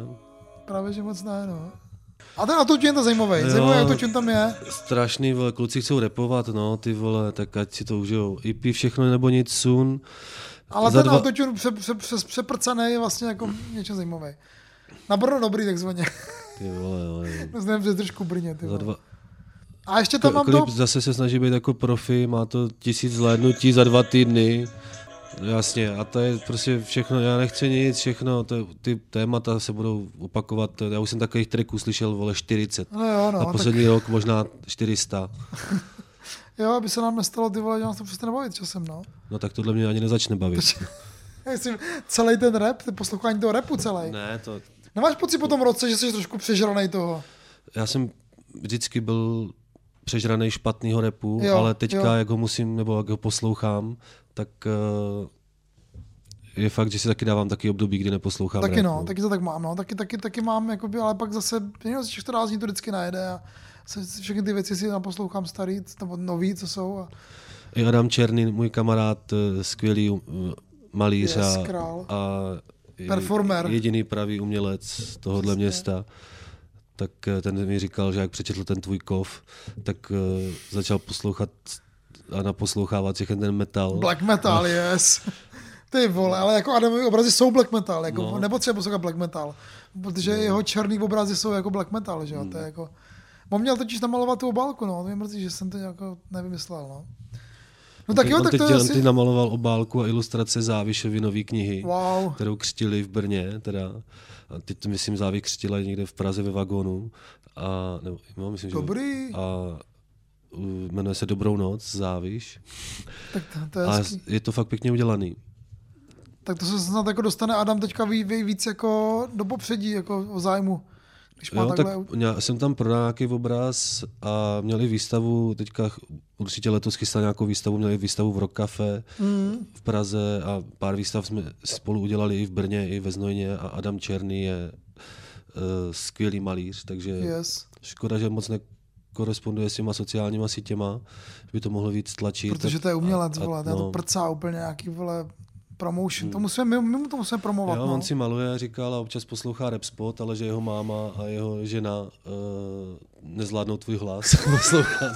Právě, že moc ne, no. A ten autotune je to zajímavý, zajímavý autotune tam je. Strašný, vole, kluci chcou repovat, no, ty vole, tak ať si to užijou. IP všechno nebo nic sun. Ale Za ten dva- autotune pře, pře, přes přeprcaný je vlastně jako něco zajímavý. Na Brno dobrý takzvaně. Ty vole, vole. Znám přes trošku Brně, ty Za vole. dva, A ještě tam K- mám klip to... zase se snaží být jako profi, má to tisíc zhlédnutí za dva týdny. Jasně, a to je prostě všechno, já nechci nic, všechno, to, ty témata se budou opakovat, já už jsem takových tracků slyšel, vole, 40. No jo, no, tak- poslední rok možná 400. Jo, aby se nám nestalo, ty vole, že nás to přestane bavit časem, no. No tak tohle mě ani nezačne bavit. Myslím, celý ten rap, ty poslouchání toho rapu celý. Ne, to, Nemáš pocit po tom roce, že jsi trošku přežranej toho? já jsem vždycky byl přežraný špatného repu, Jo, ale teďka, jo. jak ho musím, nebo jak ho poslouchám, tak uh, je fakt, že si taky dávám taky období, kdy neposlouchám taky rap, no, taky to tak mám, no. Taky, taky, taky mám, jakoby, ale pak zase, jo, z těch 14 dní to vždycky najede a se, všechny ty věci si naposlouchám starý, nebo nový, co jsou. A, I Adam Černý, můj kamarád, eh, skvělý uh, malíř Yes, a, král. a Performer. jediný pravý umělec tohohle Přesně. města, tak eh, ten mi říkal, že jak přečetl ten tvůj kov, tak uh, začal poslouchat a naposlouchávat všechny ten metal. black metal, yes. Ty vole, ale jako Adamovi obrazy jsou black metal, jako No. no. nepotřebuje poslouchat black metal, protože no. jeho černý obrazy jsou jako black metal, že jo, Hmm. to je jako... On měl totiž namalovat tu obálku, no, to mě mrzí, že jsem to jako nevymyslel, no. No tak jo, teď- tak on to teď, je asi... teď namaloval obálku a ilustrace Závišovy nový knihy, Wow. kterou křtili v Brně, teda. A teď to myslím Závi křtila někde v Praze ve vagónu. A, nebo, no, myslím, že, Dobrý. A uh, jmenuje se Dobrou noc, Záviš. Tak to, to je A hezký. je to fakt pěkně udělaný. Tak to se snad jako dostane Adam teďka ví, ví víc jako do popředí, jako o zájmu. Když má Jo, takhle... tak já jsem tam prodal nějaký obraz a měli výstavu, teďka určitě letos chystá nějakou výstavu, měli výstavu v Rock Cafe Mm. v Praze a pár výstav jsme spolu udělali i v Brně, i ve Znojně a Adam Černý je uh, skvělý malíř, takže Yes. škoda, že moc nekoresponduje s těma sociálníma sítěma, by to mohlo víc tlačit. Protože to je umělec, vole, to, no. to prcá úplně nějaký, vole, promotion. To musíme, my, my mu to musíme promovat, Jo, no. on si maluje, říkal a občas poslouchá rap spot, ale že jeho máma a jeho žena uh, nezvládnou tvůj hlas poslouchat.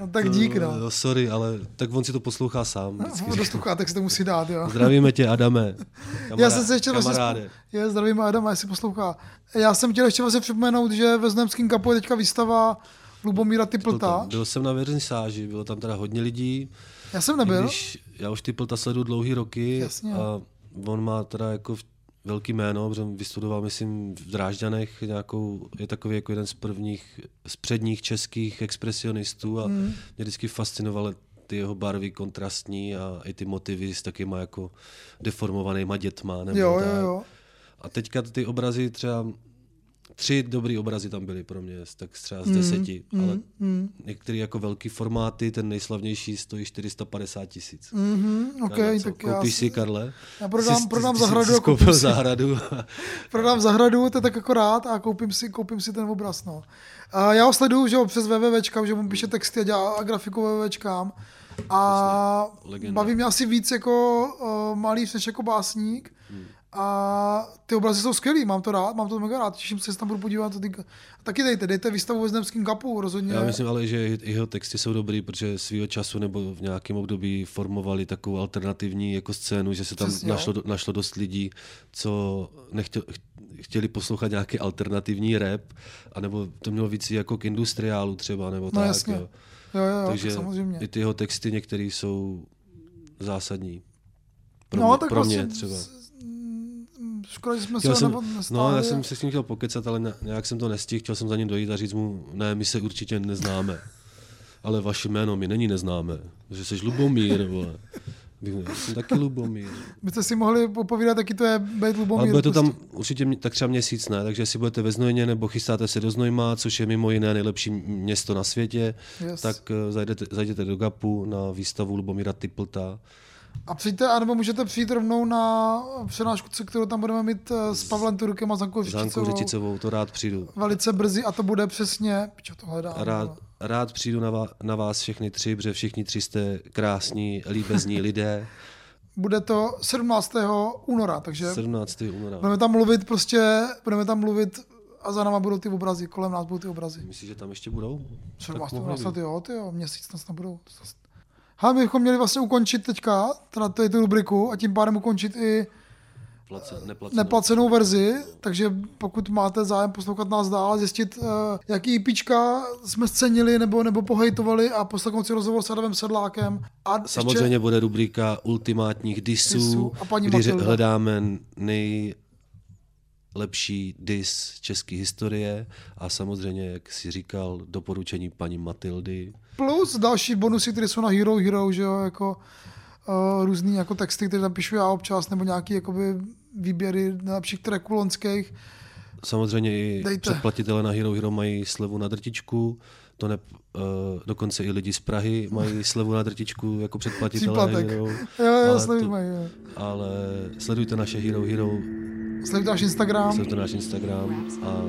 No tak dík, no. no. Sorry, ale tak on si to poslouchá sám. No, do sluchátek si to musí dát, jo. Zdravíme tě, Adame. Já jsem se ještě vlastně... kamaráde. Je, zdravím Adama, jestli poslouchá. Já jsem chtěl ještě vlastně připomenout, že ve Znojemském kapu je teďka výstava Lubomíra Typlta. Byl jsem na vernisáži, bylo tam teda hodně lidí. Já jsem nebyl. Když, já už Typlta sleduju dlouhý roky Jasně. a on má teda jako velký jméno, protože vystudoval, myslím, v Drážďanech nějakou, je takový jako jeden z prvních, z předních českých expresionistů a Mm. mě vždycky fascinovaly ty jeho barvy kontrastní a i ty motivy s takýma jako deformovanýma dětma. Nebo Jo, tak. jo, jo. A teďka ty obrazy třeba, tři dobrý obrazy tam byly pro mě, tak třeba z Mm, deseti, mm, ale mm. některý jako velký formáty, ten nejslavnější stojí 450 tisíc. Mhm, OK, Karle, tak já Koupíš si- si, Karle? Já prodám- Jsi- prodám zahradu Jsi a koupil si- zahradu. Prodám zahradu, to je tak jako rád a koupím si, koupím si ten obraz. No. A já ho sleduju že jo, přes www, že on píše texty a dělá a grafiku www. A legenda. baví mě asi víc jako uh, malíř než jako básník. Hmm. A ty obrazy jsou skvělý, mám to rád, mám to mega rád, těším se, že se tam budu podívat. Ty... Taky dejte, dejte výstavu ve Znemském kapu, rozhodně. Já myslím ale, že jeho texty jsou dobrý, protože svýho času nebo v nějakém období formovali takovou alternativní jako scénu, že se tam Přesně, jo. našlo, našlo dost lidí, co nechtěl, chtěli poslouchat nějaký alternativní rap, anebo to mělo víc jako k industriálu třeba, nebo No tak. jasně. Jo. Jo, jo, Takže tak samozřejmě. i ty jeho texty některé jsou zásadní. Pro, No, mě, tak pro mě vlastně třeba. Škoda, že jsme Chtěl se nebo no, já jsem se s ním chtěl pokecat, ale nějak jsem to nestihl, chtěl jsem za ním dojít a říct mu, ne, my se určitě neznáme. Ale vaše jméno mi není neznáme, že jsi Lubomír, vole. Jsem taky Lubomír. Byste si mohli popovídat, jaký to je být Lubomír. Ale bude to tam prostě. určitě tak třeba měsíc, ne? Takže jestli budete ve Znojmě nebo chystáte se do Znojma, což je mimo jiné nejlepší město na světě, Yes. tak eh, zajdete, zajděte do GAPu na výstavu Lubomíra Typlta. A přijďte, anebo můžete přijít rovnou na přednášku, co- kterou tam budeme mít eh, s Pavlem Turkem a Zankou Řičicovou. Řičicovou, to rád přijdu. Velice brzy a to bude přesně, čo to hledám. Rád, rád přijdu na, vás, na vás všechny tři, protože všichni tři jste krásní, líbezní lidé. Bude to 17. února, takže 17. února. budeme tam mluvit prostě, budeme tam mluvit a za náma budou ty obrazy, kolem nás budou ty obrazy. Myslíš, že tam ještě budou? 17. mohli února, jo, ty jo, měsíc snad budou. Hele, my bychom měli vlastně ukončit teďka, teda tady tu rubriku a tím pádem ukončit i Place, neplacenou. neplacenou verzi, takže pokud máte zájem poslouchat nás dál, zjistit, uh, jaký IPčka jsme scenili nebo, nebo pohejtovali a poslechnout si rozhovor s Adamem Sedlákem. A Samozřejmě bude rubrika ultimátních disů, Disů a paní kdy Matilda. hledáme nejlepší dis české historie a samozřejmě, jak si říkal, doporučení paní Matildy. Plus další bonusy, které jsou na Hero Hero, že jo, jako uh, různý jako texty, které napíšu já občas, nebo nějaký jakoby výběry nejlepších tracků lonských. Samozřejmě i Dejte. předplatitele na Hero Hero mají slevu na drtičku, to ne, uh, dokonce i lidi z Prahy mají slevu na drtičku jako předplatitele Příplatek. Hero. Jo, jo, ale to- mají, jo. Ale sledujte naše Hero Hero, Sledujte náš Instagram. sledujte náš Instagram a